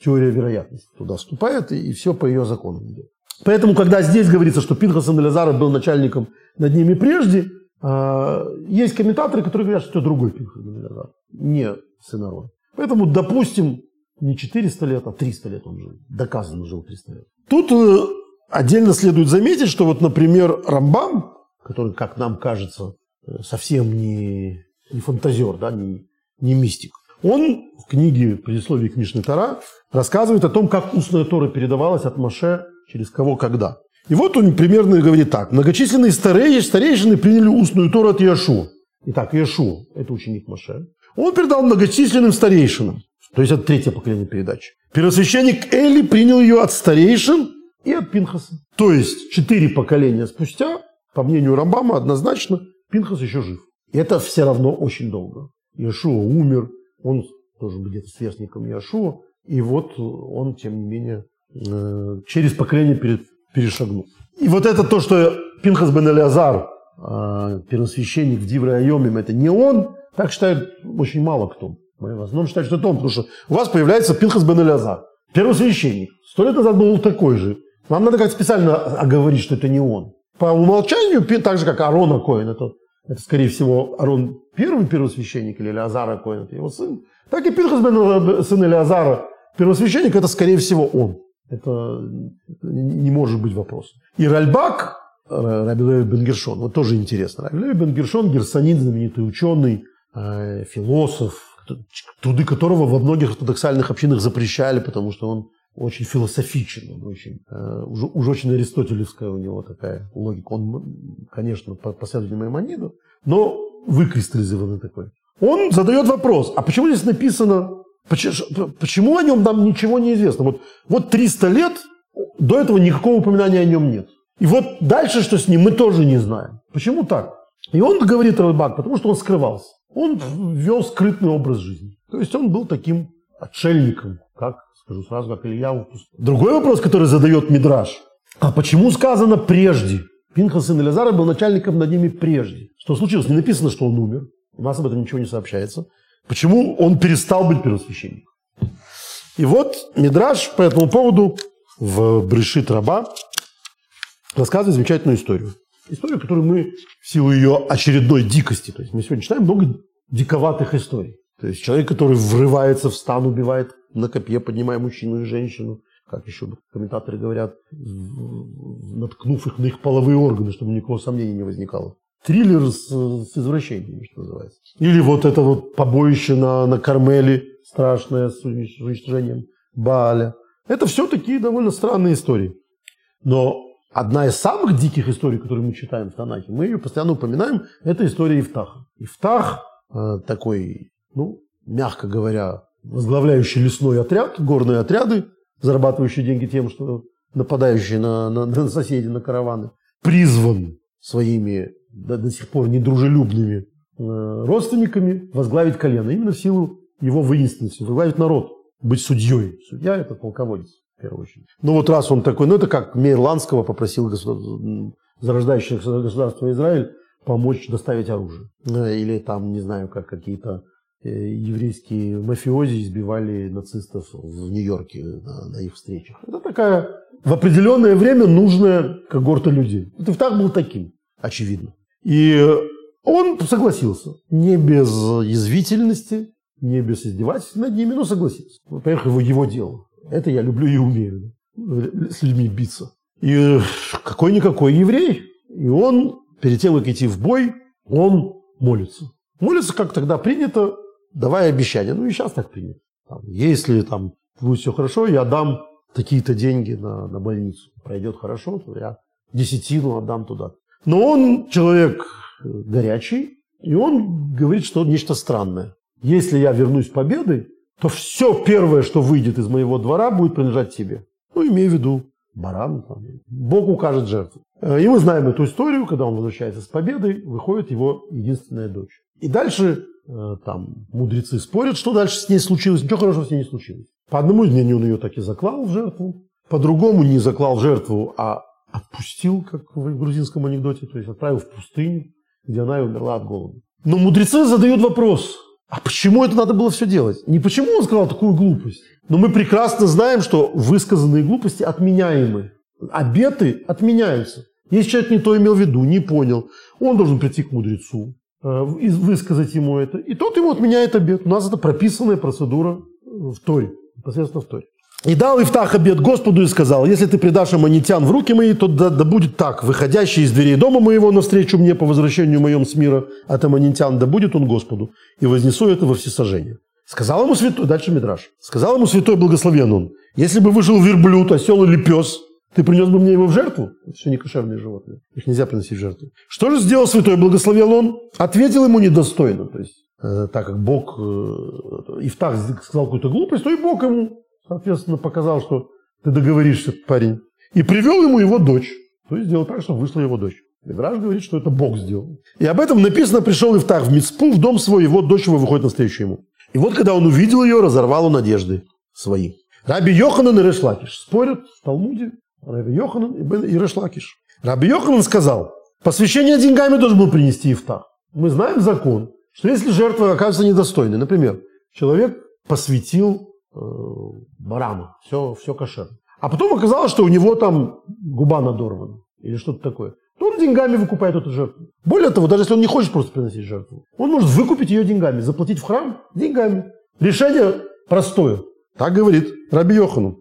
теория вероятности туда вступает, и, и все по ее законам идет. Поэтому, когда здесь говорится, что Пинхас Анализара был начальником над ними прежде, э, есть комментаторы, которые говорят, что это другой Пинхас Анализар, не сын Арона. Поэтому, допустим, не 400 лет, а 300 лет он жил. Доказанно жил 300 лет. Тут э, отдельно следует заметить, что вот, например, Рамбам, который, как нам кажется, э, совсем не, не фантазер, да, не, не мистик, он в книге «Предисловие к Мишне Тара» рассказывает о том, как устная Тора передавалась от Маше через кого когда. И вот он примерно говорит так. Многочисленные старей, старейшины приняли устную Тору от Иешуа. Итак, Иешуа – это ученик Маше. Он передал многочисленным старейшинам. То есть это третье поколение передачи. Первосвященник Эли принял ее от старейшин и от Пинхаса. То есть четыре поколения спустя, по мнению Рамбама, однозначно Пинхас еще жив. И это все равно очень долго. Иешуа умер, он тоже был где-то сверстником Иешуа, и вот он, тем не менее, через поколение перешагнул. И вот это то, что Пинхас бен Элиазар, э, первосвященник в Дивре это не он, так считают очень мало кто. В основном считаем, что это он, потому что у вас появляется Пинхас бен Элязар, первосвященник. Сто лет назад был такой же. Вам надо как специально оговорить, что это не он. По умолчанию, так же, как Арона Коин, это это, скорее всего, Арон первый первосвященник или Элеазар Коэн, это его сын, так и Пинхас бен сын Элеазара, первосвященник, это, скорее всего, он. Это не может быть вопросом. И Ральбак, Раби Леви Бенгершон, вот тоже интересно. Раби Леви Бенгершон, герсонит, знаменитый ученый, э, философ, труды которого во многих ортодоксальных общинах запрещали, потому что он очень философичен, он очень, э, уже, уже очень аристотелевская у него такая логика. Он, конечно, последователь Маймонида, но выкристаллизованный такой. Он задает вопрос, а почему здесь написано, почему, о нем нам ничего не известно? Вот, вот 300 лет, до этого никакого упоминания о нем нет. И вот дальше, что с ним, мы тоже не знаем. Почему так? И он говорит Ральбак, потому что он скрывался. Он вел скрытный образ жизни. То есть он был таким отшельником, как Скажу сразу, как Илья Другой вопрос, который задает Мидраш. А почему сказано прежде? Пинхас сын Элязара был начальником над ними прежде. Что случилось? Не написано, что он умер. У нас об этом ничего не сообщается. Почему он перестал быть первосвященником? И вот Мидраш по этому поводу в Брешит Раба рассказывает замечательную историю. Историю, которую мы в силу ее очередной дикости, то есть мы сегодня читаем много диковатых историй. То есть человек, который врывается в стан, убивает на копье, поднимая мужчину и женщину, как еще комментаторы говорят, наткнув их на их половые органы, чтобы никакого сомнения не возникало. Триллер с, с извращениями, что называется. Или вот это вот побоище на, на Кармеле, страшное, с уничтожением Бааля. Это все такие довольно странные истории. Но одна из самых диких историй, которые мы читаем в Танахе, мы ее постоянно упоминаем, это история Ифтаха. Ифтах э, такой, ну, мягко говоря, возглавляющий лесной отряд, горные отряды, зарабатывающие деньги тем, что нападающие на, на, на соседей, на караваны, призван своими до, до сих пор недружелюбными э, родственниками возглавить колено. Именно в силу его воинственности, возглавить народ, быть судьей. Судья – это полководец, в первую очередь. Ну вот раз он такой, ну это как Мейр Ланского попросил зарождающееся государство Израиль помочь доставить оружие. Э, или там, не знаю, как какие-то Э, еврейские мафиози избивали нацистов в Нью-Йорке на, на их встречах. Это такая в определенное время нужная когорта людей. Это так был таким, очевидно. И он согласился. Не без язвительности, не без издевательств над ними, но согласился. Во-первых, его, его дело. Это я люблю и умею. С людьми биться. И какой-никакой еврей. И он, перед тем, как идти в бой, он молится. Молится, как тогда принято, давай обещания. Ну и сейчас так принято. Там, если там будет все хорошо, я дам такие-то деньги на, на больницу. Пройдет хорошо, то я десятину отдам туда. Но он человек э, горячий, и он говорит, что нечто странное. Если я вернусь победой, то все первое, что выйдет из моего двора, будет принадлежать тебе. Ну, имею в виду баран. Там. Бог укажет жертву. Э, и мы знаем эту историю, когда он возвращается с победой, выходит его единственная дочь. И дальше Э, там мудрецы спорят, что дальше с ней случилось. Ничего хорошего с ней не случилось. По одному мнению он ее так и заклал в жертву, по другому не заклал в жертву, а отпустил, как в грузинском анекдоте, то есть отправил в пустыню, где она и умерла от голода. Но мудрецы задают вопрос, а почему это надо было все делать? Не почему он сказал такую глупость, но мы прекрасно знаем, что высказанные глупости отменяемы. Обеты отменяются. Если человек не то имел в виду, не понял, он должен прийти к мудрецу, Э, высказать ему это. И тот ему отменяет обед. У нас это прописанная процедура в Торе, непосредственно в Торе. «И дал Ифтах обед Господу и сказал, если ты предашь аманитян в руки мои, то да, да будет так, выходящий из дверей дома моего навстречу мне по возвращению моем с мира от аманитян, да будет он Господу, и вознесу это во всесожжение». Сказал ему святой, дальше Мидраш, сказал ему святой благословен он, если бы вышел верблюд, осел или пес, ты принес бы мне его в жертву? Это все не животные. Их нельзя приносить в жертву. Что же сделал святой, благословил он? Ответил ему недостойно. То есть, э, так как Бог, э, Ифтах сказал какую-то глупость, то и Бог ему, соответственно, показал, что ты договоришься, парень. И привел ему его дочь. То есть сделал так, чтобы вышла его дочь. Мидраж говорит, что это Бог сделал. И об этом написано, пришел Ифтах в Мицпу, в дом свой, его дочь его выходит навстречу ему. И вот, когда он увидел ее, разорвал он одежды свои. Раби Йоханан и Решлакиш спорят в Талмуде, Раби Йоханан и Бен Ирешлакиш. Раби Йоханан сказал, посвящение деньгами должен был принести Ифтах. Мы знаем закон, что если жертва оказывается недостойной, например, человек посвятил барана, все, все кошерно. А потом оказалось, что у него там губа надорвана или что-то такое. то он деньгами выкупает эту жертву. Более того, даже если он не хочет просто приносить жертву, он может выкупить ее деньгами, заплатить в храм деньгами. Решение простое. Так говорит Раби Йохану.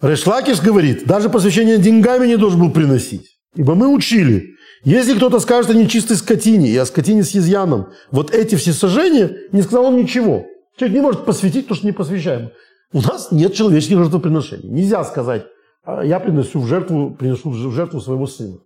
Решлакиш говорит, даже посвящение деньгами не должен был приносить. Ибо мы учили, если кто-то скажет о нечистой скотине и о скотине с изъяном, вот эти все сожжения, не сказал он ничего. Человек не может посвятить то, что не посвящаем. У нас нет человеческих жертвоприношений. Нельзя сказать, «А я принесу в жертву, принесу в жертву своего сына.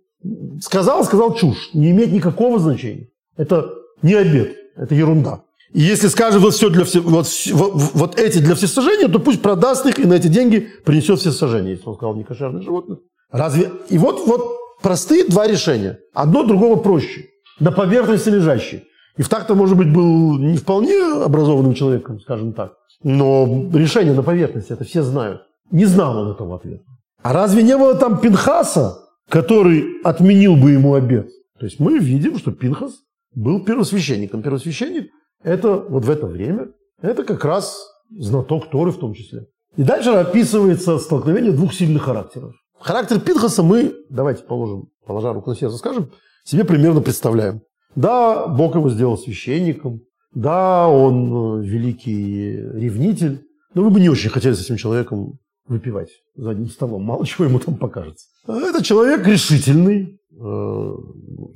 Сказал, сказал чушь. Не имеет никакого значения. Это не обед, это ерунда. И если скажет вот, все для все, вот, вот, вот эти для всесожжения, то пусть продаст их и на эти деньги принесет всесожжение, если он сказал не животное. Разве? И вот, вот простые два решения. Одно другого проще. На поверхности лежащие. И в так-то, может быть, был не вполне образованным человеком, скажем так. Но решение на поверхности, это все знают. Не знал он этого ответа. А разве не было там Пинхаса, который отменил бы ему обед? То есть мы видим, что Пинхас был первосвященником. Первосвященник – это вот в это время, это как раз знаток Торы в том числе. И дальше описывается столкновение двух сильных характеров. Характер Пинхаса мы, давайте положим, положа руку на сердце, скажем, себе примерно представляем. Да, Бог его сделал священником, да, он э, великий ревнитель, но вы бы не очень хотели с этим человеком выпивать за одним столом. Мало чего ему там покажется. А это человек решительный, э,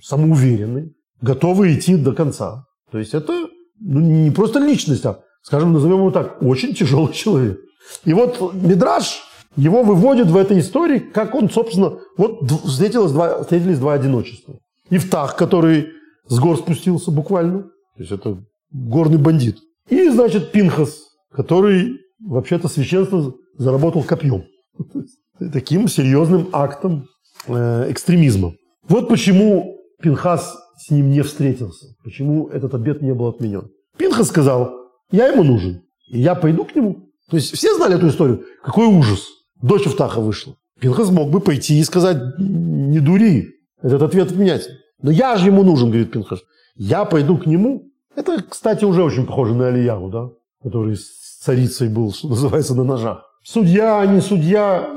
самоуверенный, готовый идти до конца. То есть это ну, не просто личность, а, скажем, назовем его так, очень тяжелый человек. И вот Мидраш его выводит в этой истории, как он, собственно, вот встретилось два, встретились два одиночества. Ифтах, который с гор спустился буквально, то есть это горный бандит. И, значит, Пинхас, который вообще-то священство заработал копьем. Таким серьезным актом э, экстремизма. Вот почему Пинхас с ним не встретился. Почему этот обед не был отменен. Пинхас сказал, я ему нужен, и я пойду к нему. То есть все знали эту историю. Какой ужас. Дочь Ифтаха вышла. Пинхас мог бы пойти и сказать, не дури, этот ответ отменять. Но я же ему нужен, говорит Пинхас. Я пойду к нему. Это, кстати, уже очень похоже на Алиягу, да? Который с царицей был, что называется, на ножах. Судья, не судья,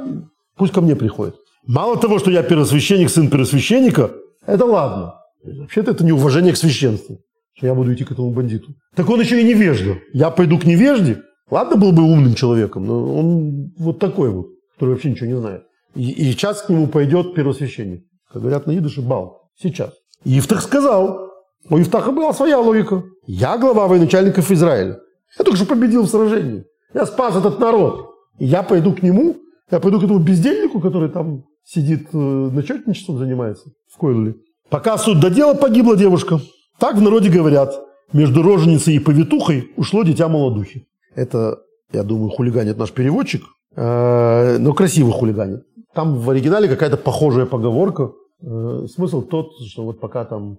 пусть ко мне приходит. Мало того, что я первосвященник, сын первосвященника, это ладно. Вообще-то это неуважение к священству, что я буду идти к этому бандиту. Так он еще и невежда. Я пойду к невежде. Ладно, был бы умным человеком, но он вот такой вот, который вообще ничего не знает. И, и сейчас к нему пойдет первосвященник. Как говорят на идыше, бал. Сейчас. Ифтах сказал. У Ифтаха была своя логика. Я глава военачальников Израиля. Я только что победил в сражении. Я спас этот народ. Я пойду к нему, я пойду к этому бездельнику, который там сидит, э, начетничеством занимается в Койле. Пока суд до дела погибла девушка. Так в народе говорят. Между роженицей и повитухой ушло дитя молодухи. Это, я думаю, хулиганит наш переводчик, э, но красиво хулиганит. Там в оригинале какая-то похожая поговорка. Э, смысл тот, что вот пока там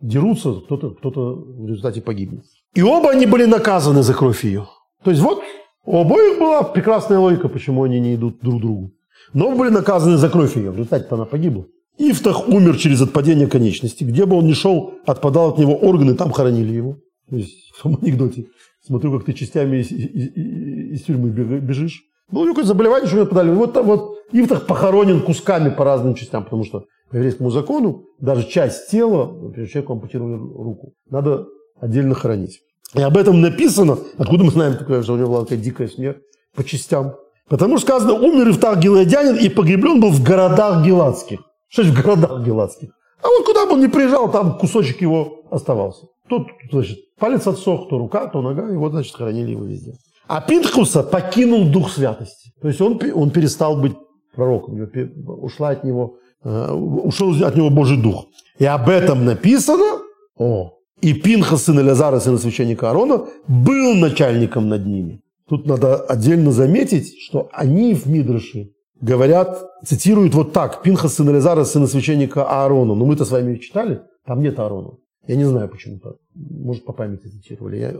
дерутся, кто-то кто в результате погибнет. И оба они были наказаны за кровь ее. То есть вот у обоих была прекрасная логика, почему они не идут друг к другу. Но были наказаны за кровь ее. В результате она погибла. Ифтах умер через отпадение конечности. Где бы он ни шел, отпадал от него органы, там хоронили его. То есть в том анекдоте. Смотрю, как ты частями из, из, из, из тюрьмы бежишь. Было какое-то заболевание, что подали. Вот, вот Ифтах похоронен кусками по разным частям, потому что по еврейскому закону даже часть тела, например, человеку ампутировали руку, надо отдельно хоронить. И об этом написано, откуда мы знаем, что у него была такая дикая смерть по частям. Потому что сказано, умер Ифтах Гиладянин и погреблен был в городах геладских. Что значит в городах геладских? А вот куда бы он ни приезжал, там кусочек его оставался. Тут, значит, палец отсох, то рука, то нога, и вот, значит, хоронили его везде. А Пинхуса покинул дух святости. То есть он, он перестал быть пророком, ушла от него, э, ушел от него Божий дух. И об этом написано, о, и Пинха, сын Элязара, сын священника Аарона, был начальником над ними. Тут надо отдельно заметить, что они в Мидраше говорят, цитируют вот так. Пинха, сын Элязара, сын священника Аарона. Но мы-то с вами читали, там нет Аарона. Я не знаю, почему так. Может, по памяти цитировали. Я э,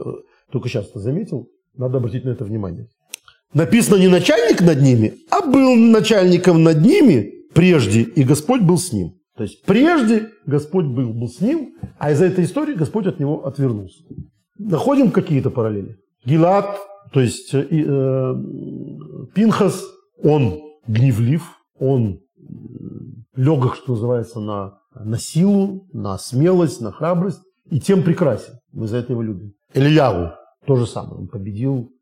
только сейчас это заметил. Надо обратить на это внимание. Написано не начальник над ними, а был начальником над ними прежде, и Господь был с ним. То есть прежде Господь был, был с ним, а из-за этой истории Господь от него отвернулся. Находим какие-то параллели. Гилат, то есть э, э, Пинхас, он гневлив, он легок, что называется, на, на силу, на смелость, на храбрость, и тем прекрасен. Мы за это его любим. Ильяву то же самое. Он победил, э,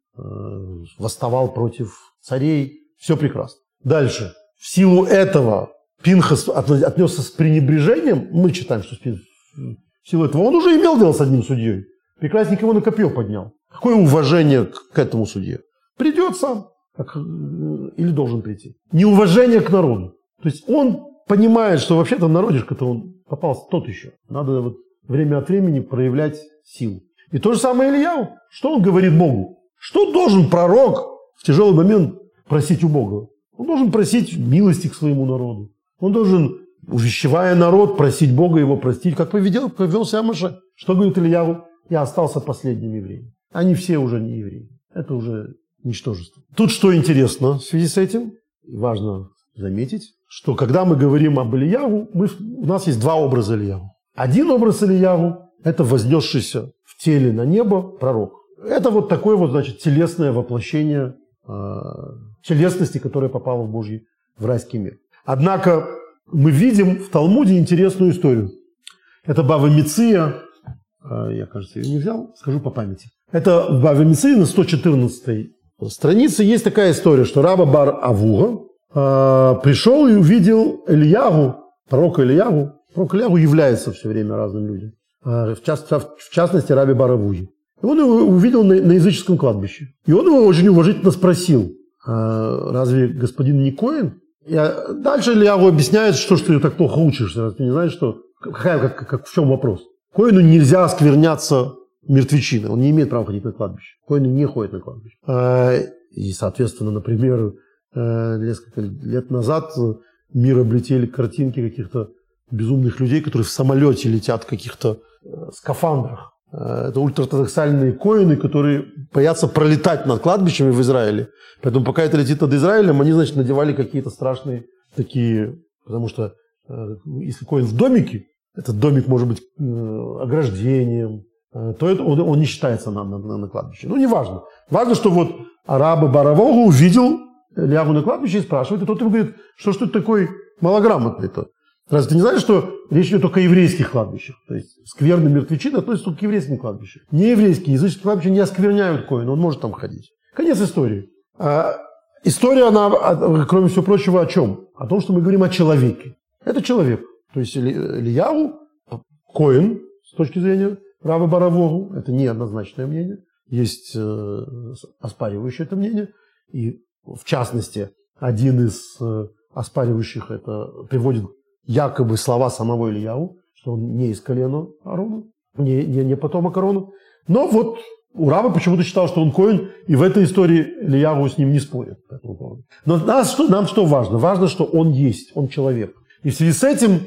восставал против царей. Все прекрасно. Дальше. В силу этого Пинхас отнесся с пренебрежением. Мы читаем, что в силу этого он уже имел дело с одним судьей. Прекрасник его на копье поднял. Какое уважение к, этому судье? Придет сам. Как, э, или должен прийти. Неуважение к народу. То есть он понимает, что вообще-то народишко-то он попался тот еще. Надо вот время от времени проявлять силу. И то же самое Ильяу. Что он говорит Богу? Что должен пророк в тяжелый момент просить у Бога? Он должен просить милости к своему народу. Он должен, увещевая народ, просить Бога его простить, как поведел, повел себя Маше. Что говорит Ильяу? Я остался последним евреем. Они все уже не евреи. Это уже ничтожество. Тут что интересно в связи с этим, важно заметить, что когда мы говорим об Ильяву, мы, у нас есть два образа Ильяву. Один образ Ильяву – это вознесшийся в теле на небо пророк. Это вот такое вот, значит, телесное воплощение э, телесности, которая попала в Божий, в райский мир. Однако мы видим в Талмуде интересную историю. Это Бава Миция, э, я, кажется, ее не взял, скажу по памяти. Это Бава Миция на 114 странице есть такая история, что Раба Бар Авуга э, пришел и увидел Ильягу, пророка Ильягу. Пророк Ильягу является все время разным людям. Э, в, част, в частности, Раби Бар Авуги. И он его увидел на, на языческом кладбище. И он его очень уважительно спросил, а разве господин не Коин? И а, дальше Ильягу объясняет, что, что ты так плохо учишься. Ты не знаешь, что, какая, как, как, в чем вопрос? Коину нельзя оскверняться мертвечиной. Он не имеет права ходить на кладбище. Коины не ходят на кладбище. А, и, соответственно, например, э, несколько лет назад мир облетели картинки каких-то безумных людей, которые в самолете летят в каких-то э, скафандрах. Э, это ультраортодоксальные коины, которые боятся пролетать над кладбищами в Израиле. Поэтому пока это летит над Израилем, они, значит, надевали какие-то страшные такие... Потому что э, если коин в домике, этот домик может быть ограждением, то это, он, он не считается на, на, на кладбище. Ну, неважно. Важно, что вот арабы Баравогу увидел Лягу на кладбище и спрашивает, и тот ему говорит, что ж ты такой малограмотный-то? Разве ты не знаешь, что речь идет только о еврейских кладбищах? То есть скверные мертвечины относятся только к еврейским кладбищам. Не еврейские, языческие кладбища не оскверняют коина, он может там ходить. Конец истории. А история, она, а, кроме всего прочего, о чем? О том, что мы говорим о человеке. Это человек. То есть Ильяву, коин, с точки зрения Рава Баравогу, это неоднозначное мнение. Есть э, оспаривающее это мнение. И в частности, один из э, оспаривающих это приводит якобы слова самого Ильяу, что он не из колена Арона, не, не, не потомок Арона. Но вот Урава почему-то считал, что он коин, и в этой истории Ильяву с ним не спорит. Но нас, что, нам что важно? Важно, что он есть, он человек. И в связи с этим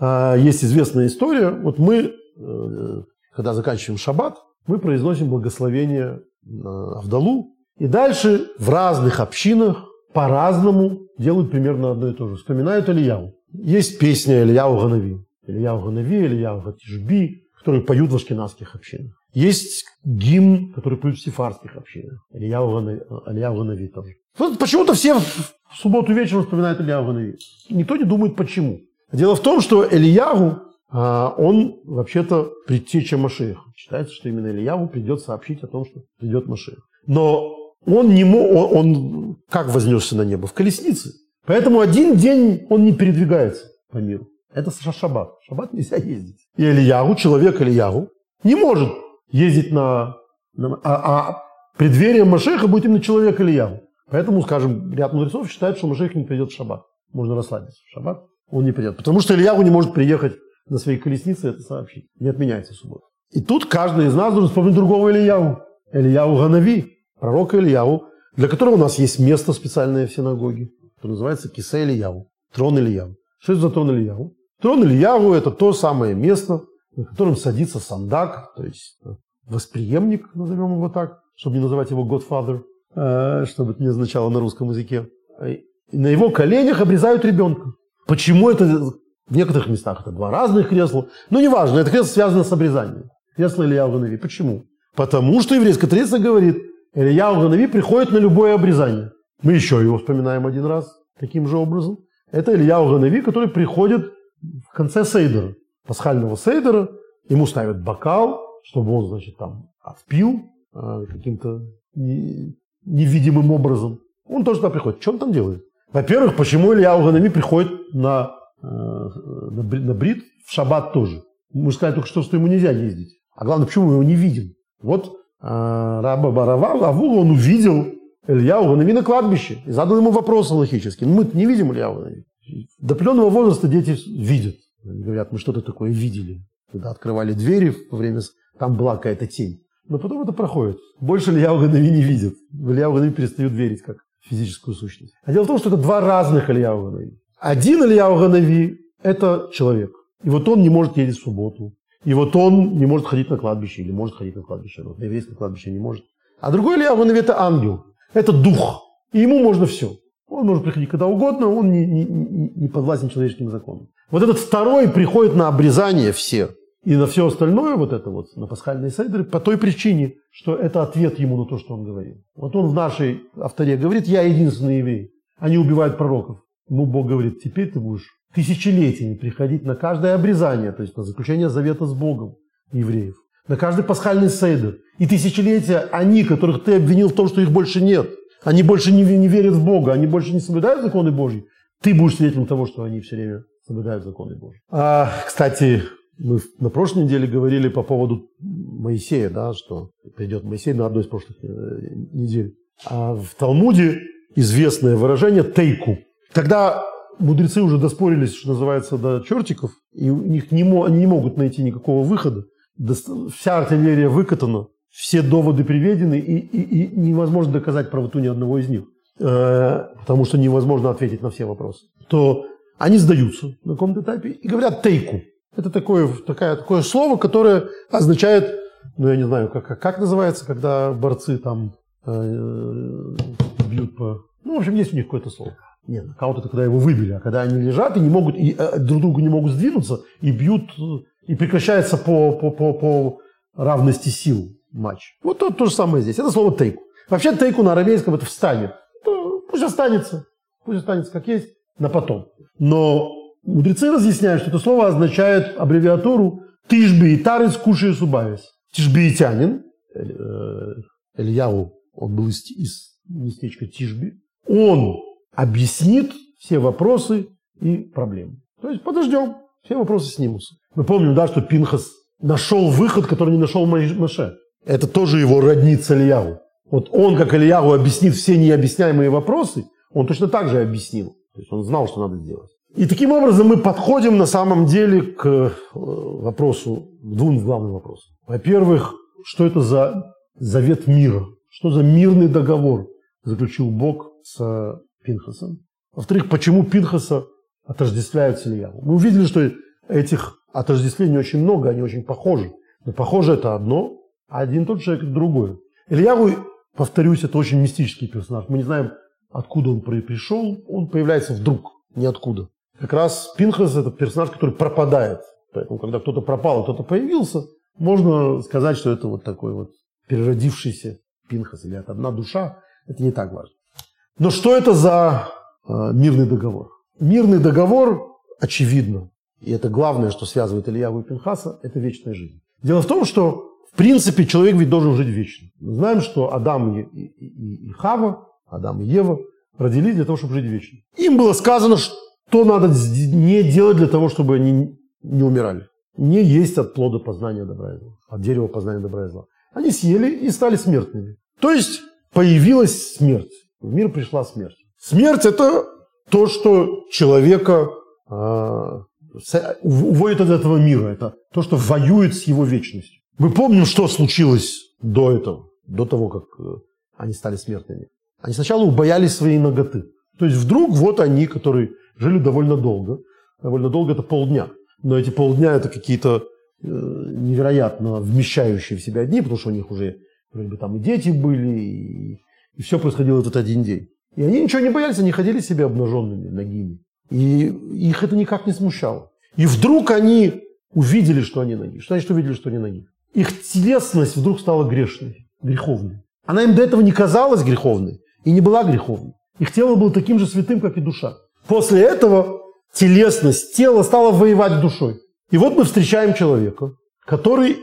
э, есть известная история. Вот мы, э, когда заканчиваем шаббат, мы произносим благословение на Авдалу. И дальше в разных общинах по-разному делают примерно одно и то же. Вспоминают Ильяву. Есть песня Ильяу Ганави. Ильяу Ганави, Ильяу Гатишби, которые поют в ашкенадских общинах. Есть гимн, который поют в сефарских общинах. Ильяу Ганави тоже. Почему-то все в субботу вечером вспоминают Ильяу Ганави. Никто не думает, почему. Дело в том, что Ильягу, а, он вообще-то предтеча Машеха. Считается, что именно Ильягу придет сообщить о том, что придет Машех. Но он не мог, он, он как вознесся на небо? В колеснице. Поэтому один день он не передвигается по миру. Это шаббат. Шаббат нельзя ездить. И Ильягу, человек Ильягу, не может ездить на... на а, а преддверием Машеха будет именно человек Ильягу. Поэтому, скажем, ряд мудрецов считает, что Машех не придет в шаббат. Можно расслабиться. В шаббат он не придет. Потому что Ильягу не может приехать на своей колеснице это сообщить. Не отменяется суббота. И тут каждый из нас должен вспомнить другого Ильягу. Ильягу Ганави, пророка Ильягу, для которого у нас есть место специальное в синагоге который называется Кисе Ильяву, трон Ильяву. Что это за трон Ильяву? Трон Ильяву – это то самое место, на котором садится сандак, то есть э, восприемник, назовем его так, чтобы не называть его Godfather, э, чтобы это не означало на русском языке. И на его коленях обрезают ребенка. Почему это в некоторых местах это два разных кресла? Ну, неважно, это кресло связано с обрезанием. Кресло Илья Ганави. Почему? Потому что еврейская традиция говорит, Илья Ганави приходит на любое обрезание. Мы еще его вспоминаем один раз таким же образом. Это Илья Уганави, который приходит в конце Сейдера, пасхального Сейдера. Ему ставят бокал, чтобы он, значит, там отпил э, каким-то невидимым образом. Он тоже туда приходит. Что он там делает? Во-первых, почему Илья Уганави приходит на, э, на, на брит в шаббат тоже? Мы сказали только что, что ему нельзя ездить. А главное, почему мы его не видим? Вот э, Раба Барава, Авула, он увидел Илья Уганави на кладбище и задал ему вопрос логический. «Ну, мы не видим Илья Уганави. До определенного возраста дети видят. Они говорят, мы что-то такое видели. Когда открывали двери во время... Там была какая-то тень. Но потом это проходит. Больше Илья Уганави не видит. Илья Уганави перестают верить как физическую сущность. А дело в том, что это два разных Илья Уганави. Один Илья Уганави – это человек. И вот он не может ездить в субботу. И вот он не может ходить на кладбище, или может ходить на кладбище, но на еврейское кладбище не может. А другой Илья Уганави – это ангел. Это дух. И ему можно все. Он может приходить когда угодно, он не, не, не подвластен человеческим законам. Вот этот второй приходит на обрезание все. И на все остальное, вот это вот, на пасхальные седры, по той причине, что это ответ ему на то, что он говорил. Вот он в нашей авторе говорит, я единственный еврей. Они убивают пророков. Ему Бог говорит, теперь ты будешь тысячелетиями приходить на каждое обрезание, то есть на заключение завета с Богом евреев, на каждый пасхальный сейдер. И тысячелетия они, которых ты обвинил в том, что их больше нет, они больше не, не верят в Бога, они больше не соблюдают законы Божьи, ты будешь свидетелем того, что они все время соблюдают законы Божьи. А, кстати, мы на прошлой неделе говорили по поводу Моисея, да, что придет Моисей на одной из прошлых э, недель. А в Талмуде известное выражение «тейку». Когда мудрецы уже доспорились, что называется, до чертиков, и у них не, они не могут найти никакого выхода, вся артиллерия выкатана, все доводы приведены, и, и, и невозможно доказать правоту ни одного из них, э, потому что невозможно ответить на все вопросы, то они сдаются на каком-то этапе и говорят «тейку». Это такое, такое, такое слово, которое означает, ну я не знаю, как, как называется, когда борцы там э, бьют по... Ну, в общем, есть у них какое-то слово. Нет, кого-то когда его выбили, а когда они лежат и не могут, и э, друг другу не могут сдвинуться, и бьют, и прекращается по, по, по, по равности сил матч. Вот то, то же самое здесь. Это слово тейку. Вообще тейку на арамейском это встанет. Пусть останется. Пусть останется как есть на потом. Но Мудрецы разъясняют, что это слово означает аббревиатуру «Тишби и тарец кушая субавис». Тишбиитянин, э, Ильяу, он был из, из местечка Тишби, он объяснит все вопросы и проблемы. То есть подождем, все вопросы снимутся. Мы помним, да, что Пинхас нашел выход, который не нашел Маше. Это тоже его родница Ильяу. Вот он, как Ильяу, объяснит все необъясняемые вопросы, он точно так же объяснил. То есть он знал, что надо сделать. И таким образом мы подходим на самом деле к э, вопросу, к двум главным вопросам. Во-первых, что это за завет мира? Что за мирный договор заключил Бог с Пинхасом? Во-вторых, почему Пинхаса отождествляют с Ильявом? Мы увидели, что этих отождествлений очень много, они очень похожи. Но похоже это одно, а один тот человек это другое. Ильяву, повторюсь, это очень мистический персонаж. Мы не знаем, откуда он пришел, он появляется вдруг, ниоткуда. Как раз Пинхас – это персонаж, который пропадает. Поэтому, когда кто-то пропал, а кто-то появился, можно сказать, что это вот такой вот переродившийся Пинхас или это одна душа. Это не так важно. Но что это за э, мирный договор? Мирный договор, очевидно, и это главное, что связывает Ильяву и Пинхаса, это вечная жизнь. Дело в том, что в принципе человек ведь должен жить вечно. Мы знаем, что Адам и, и, и, и Хава, Адам и Ева родились для того, чтобы жить вечно. Им было сказано, что надо не делать для того, чтобы они не умирали? Не есть от плода познания добра и зла, от дерева познания добра и зла. Они съели и стали смертными. То есть появилась смерть. В мир пришла смерть. Смерть – это то, что человека э, уводит от этого мира. Это то, что воюет с его вечностью. Мы помним, что случилось до этого, до того, как э, они стали смертными. Они сначала убоялись своей ноготы. То есть вдруг вот они, которые жили довольно долго. Довольно долго это полдня. Но эти полдня это какие-то э, невероятно вмещающие в себя дни, потому что у них уже вроде бы там и дети были, и, и все происходило в этот один день. И они ничего не боялись, они ходили себе обнаженными, ногими. И их это никак не смущало. И вдруг они увидели, что они ноги. Что значит увидели, что они ноги? Их телесность вдруг стала грешной, греховной. Она им до этого не казалась греховной и не была греховной. Их тело было таким же святым, как и душа. После этого телесность тела стала воевать душой. И вот мы встречаем человека, который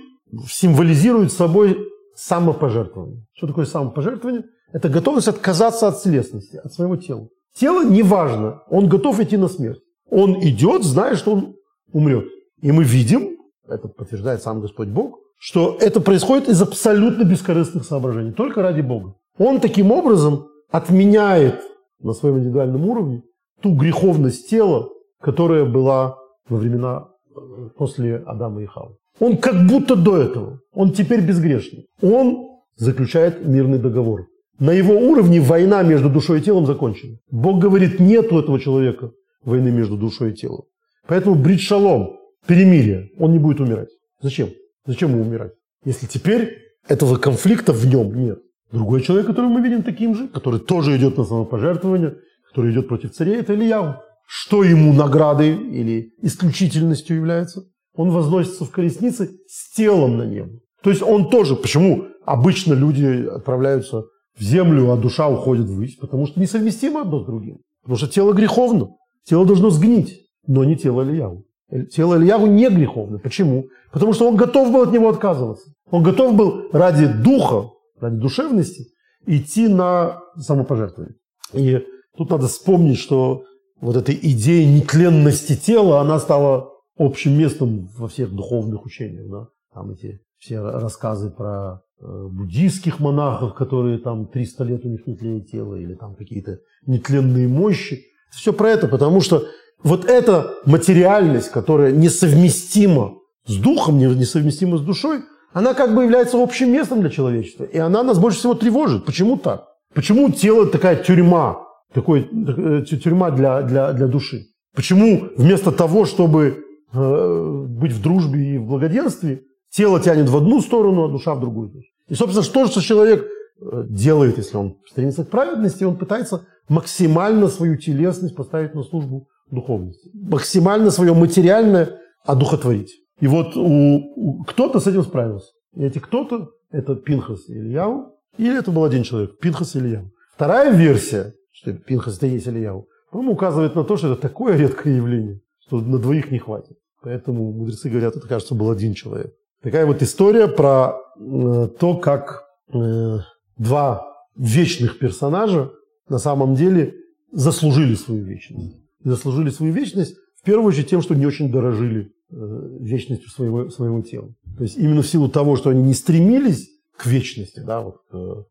символизирует собой самопожертвование. Что такое самопожертвование? Это готовность отказаться от телесности, от своего тела. Тело неважно, он готов идти на смерть. Он идет, зная, что он умрет. И мы видим, это подтверждает сам Господь Бог, что это происходит из абсолютно бескорыстных соображений, только ради Бога. Он таким образом отменяет на своем индивидуальном уровне ту греховность тела, которая была во времена э, после Адама и Хавы. Он как будто до этого, он теперь безгрешный. Он заключает мирный договор. На его уровне война между душой и телом закончена. Бог говорит, нет у этого человека войны между душой и телом. Поэтому брит шалом, перемирие, он не будет умирать. Зачем? Зачем ему умирать? Если теперь этого конфликта в нем нет. Другой человек, которого мы видим таким же, который тоже идет на самопожертвование, который идет против царей, это Ильяу. Что ему наградой или исключительностью является? Он возносится в колеснице с телом на небо. То есть он тоже, почему обычно люди отправляются в землю, а душа уходит ввысь? Потому что несовместимо одно с другим. Потому что тело греховно. Тело должно сгнить, но не тело Ильяву. Тело Ильяву не греховно. Почему? Потому что он готов был от него отказываться. Он готов был ради духа, ради душевности идти на самопожертвование. И тут надо вспомнить, что вот эта идея нетленности тела, она стала общим местом во всех духовных учениях. Да? Там эти все рассказы про э, буддийских монахов, которые там 300 лет у них не тлеет тело, или там какие-то нетленные мощи. Все про это, потому что вот эта материальность, которая несовместима с духом, несовместима с душой, она как бы является общим местом для человечества. И она нас больше всего тревожит. Почему так? Почему тело такая тюрьма, такой, э, тюрьма для, для, для души? Почему вместо того, чтобы э, быть в дружбе и в благоденствии, тело тянет в одну сторону, а душа в другую. И, собственно, что же человек э, делает, если он стремится к праведности, он пытается максимально свою телесность поставить на службу духовности, максимально свое материальное одухотворить. И вот у, у, кто-то с этим справился. И эти кто-то – это Пинхас и Ильяу, или это был один человек, Пинхас и Ильяу. Вторая версия, что Пинхас – это есть Ильяу, по-моему, указывает на то, что это такое редкое явление, что на двоих не хватит. Поэтому мудрецы говорят, это, кажется, был один человек. Такая вот история про э, то, как э, два вечных персонажа на самом деле заслужили свою вечность. Заслужили свою вечность в первую очередь тем, что не очень дорожили Э, вечностью своего, своего тела. То есть именно в силу того, что они не стремились к вечности, да, вот, э,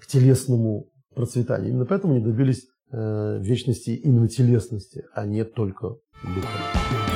к телесному процветанию, именно поэтому они добились вечности именно телесности, а не только духа.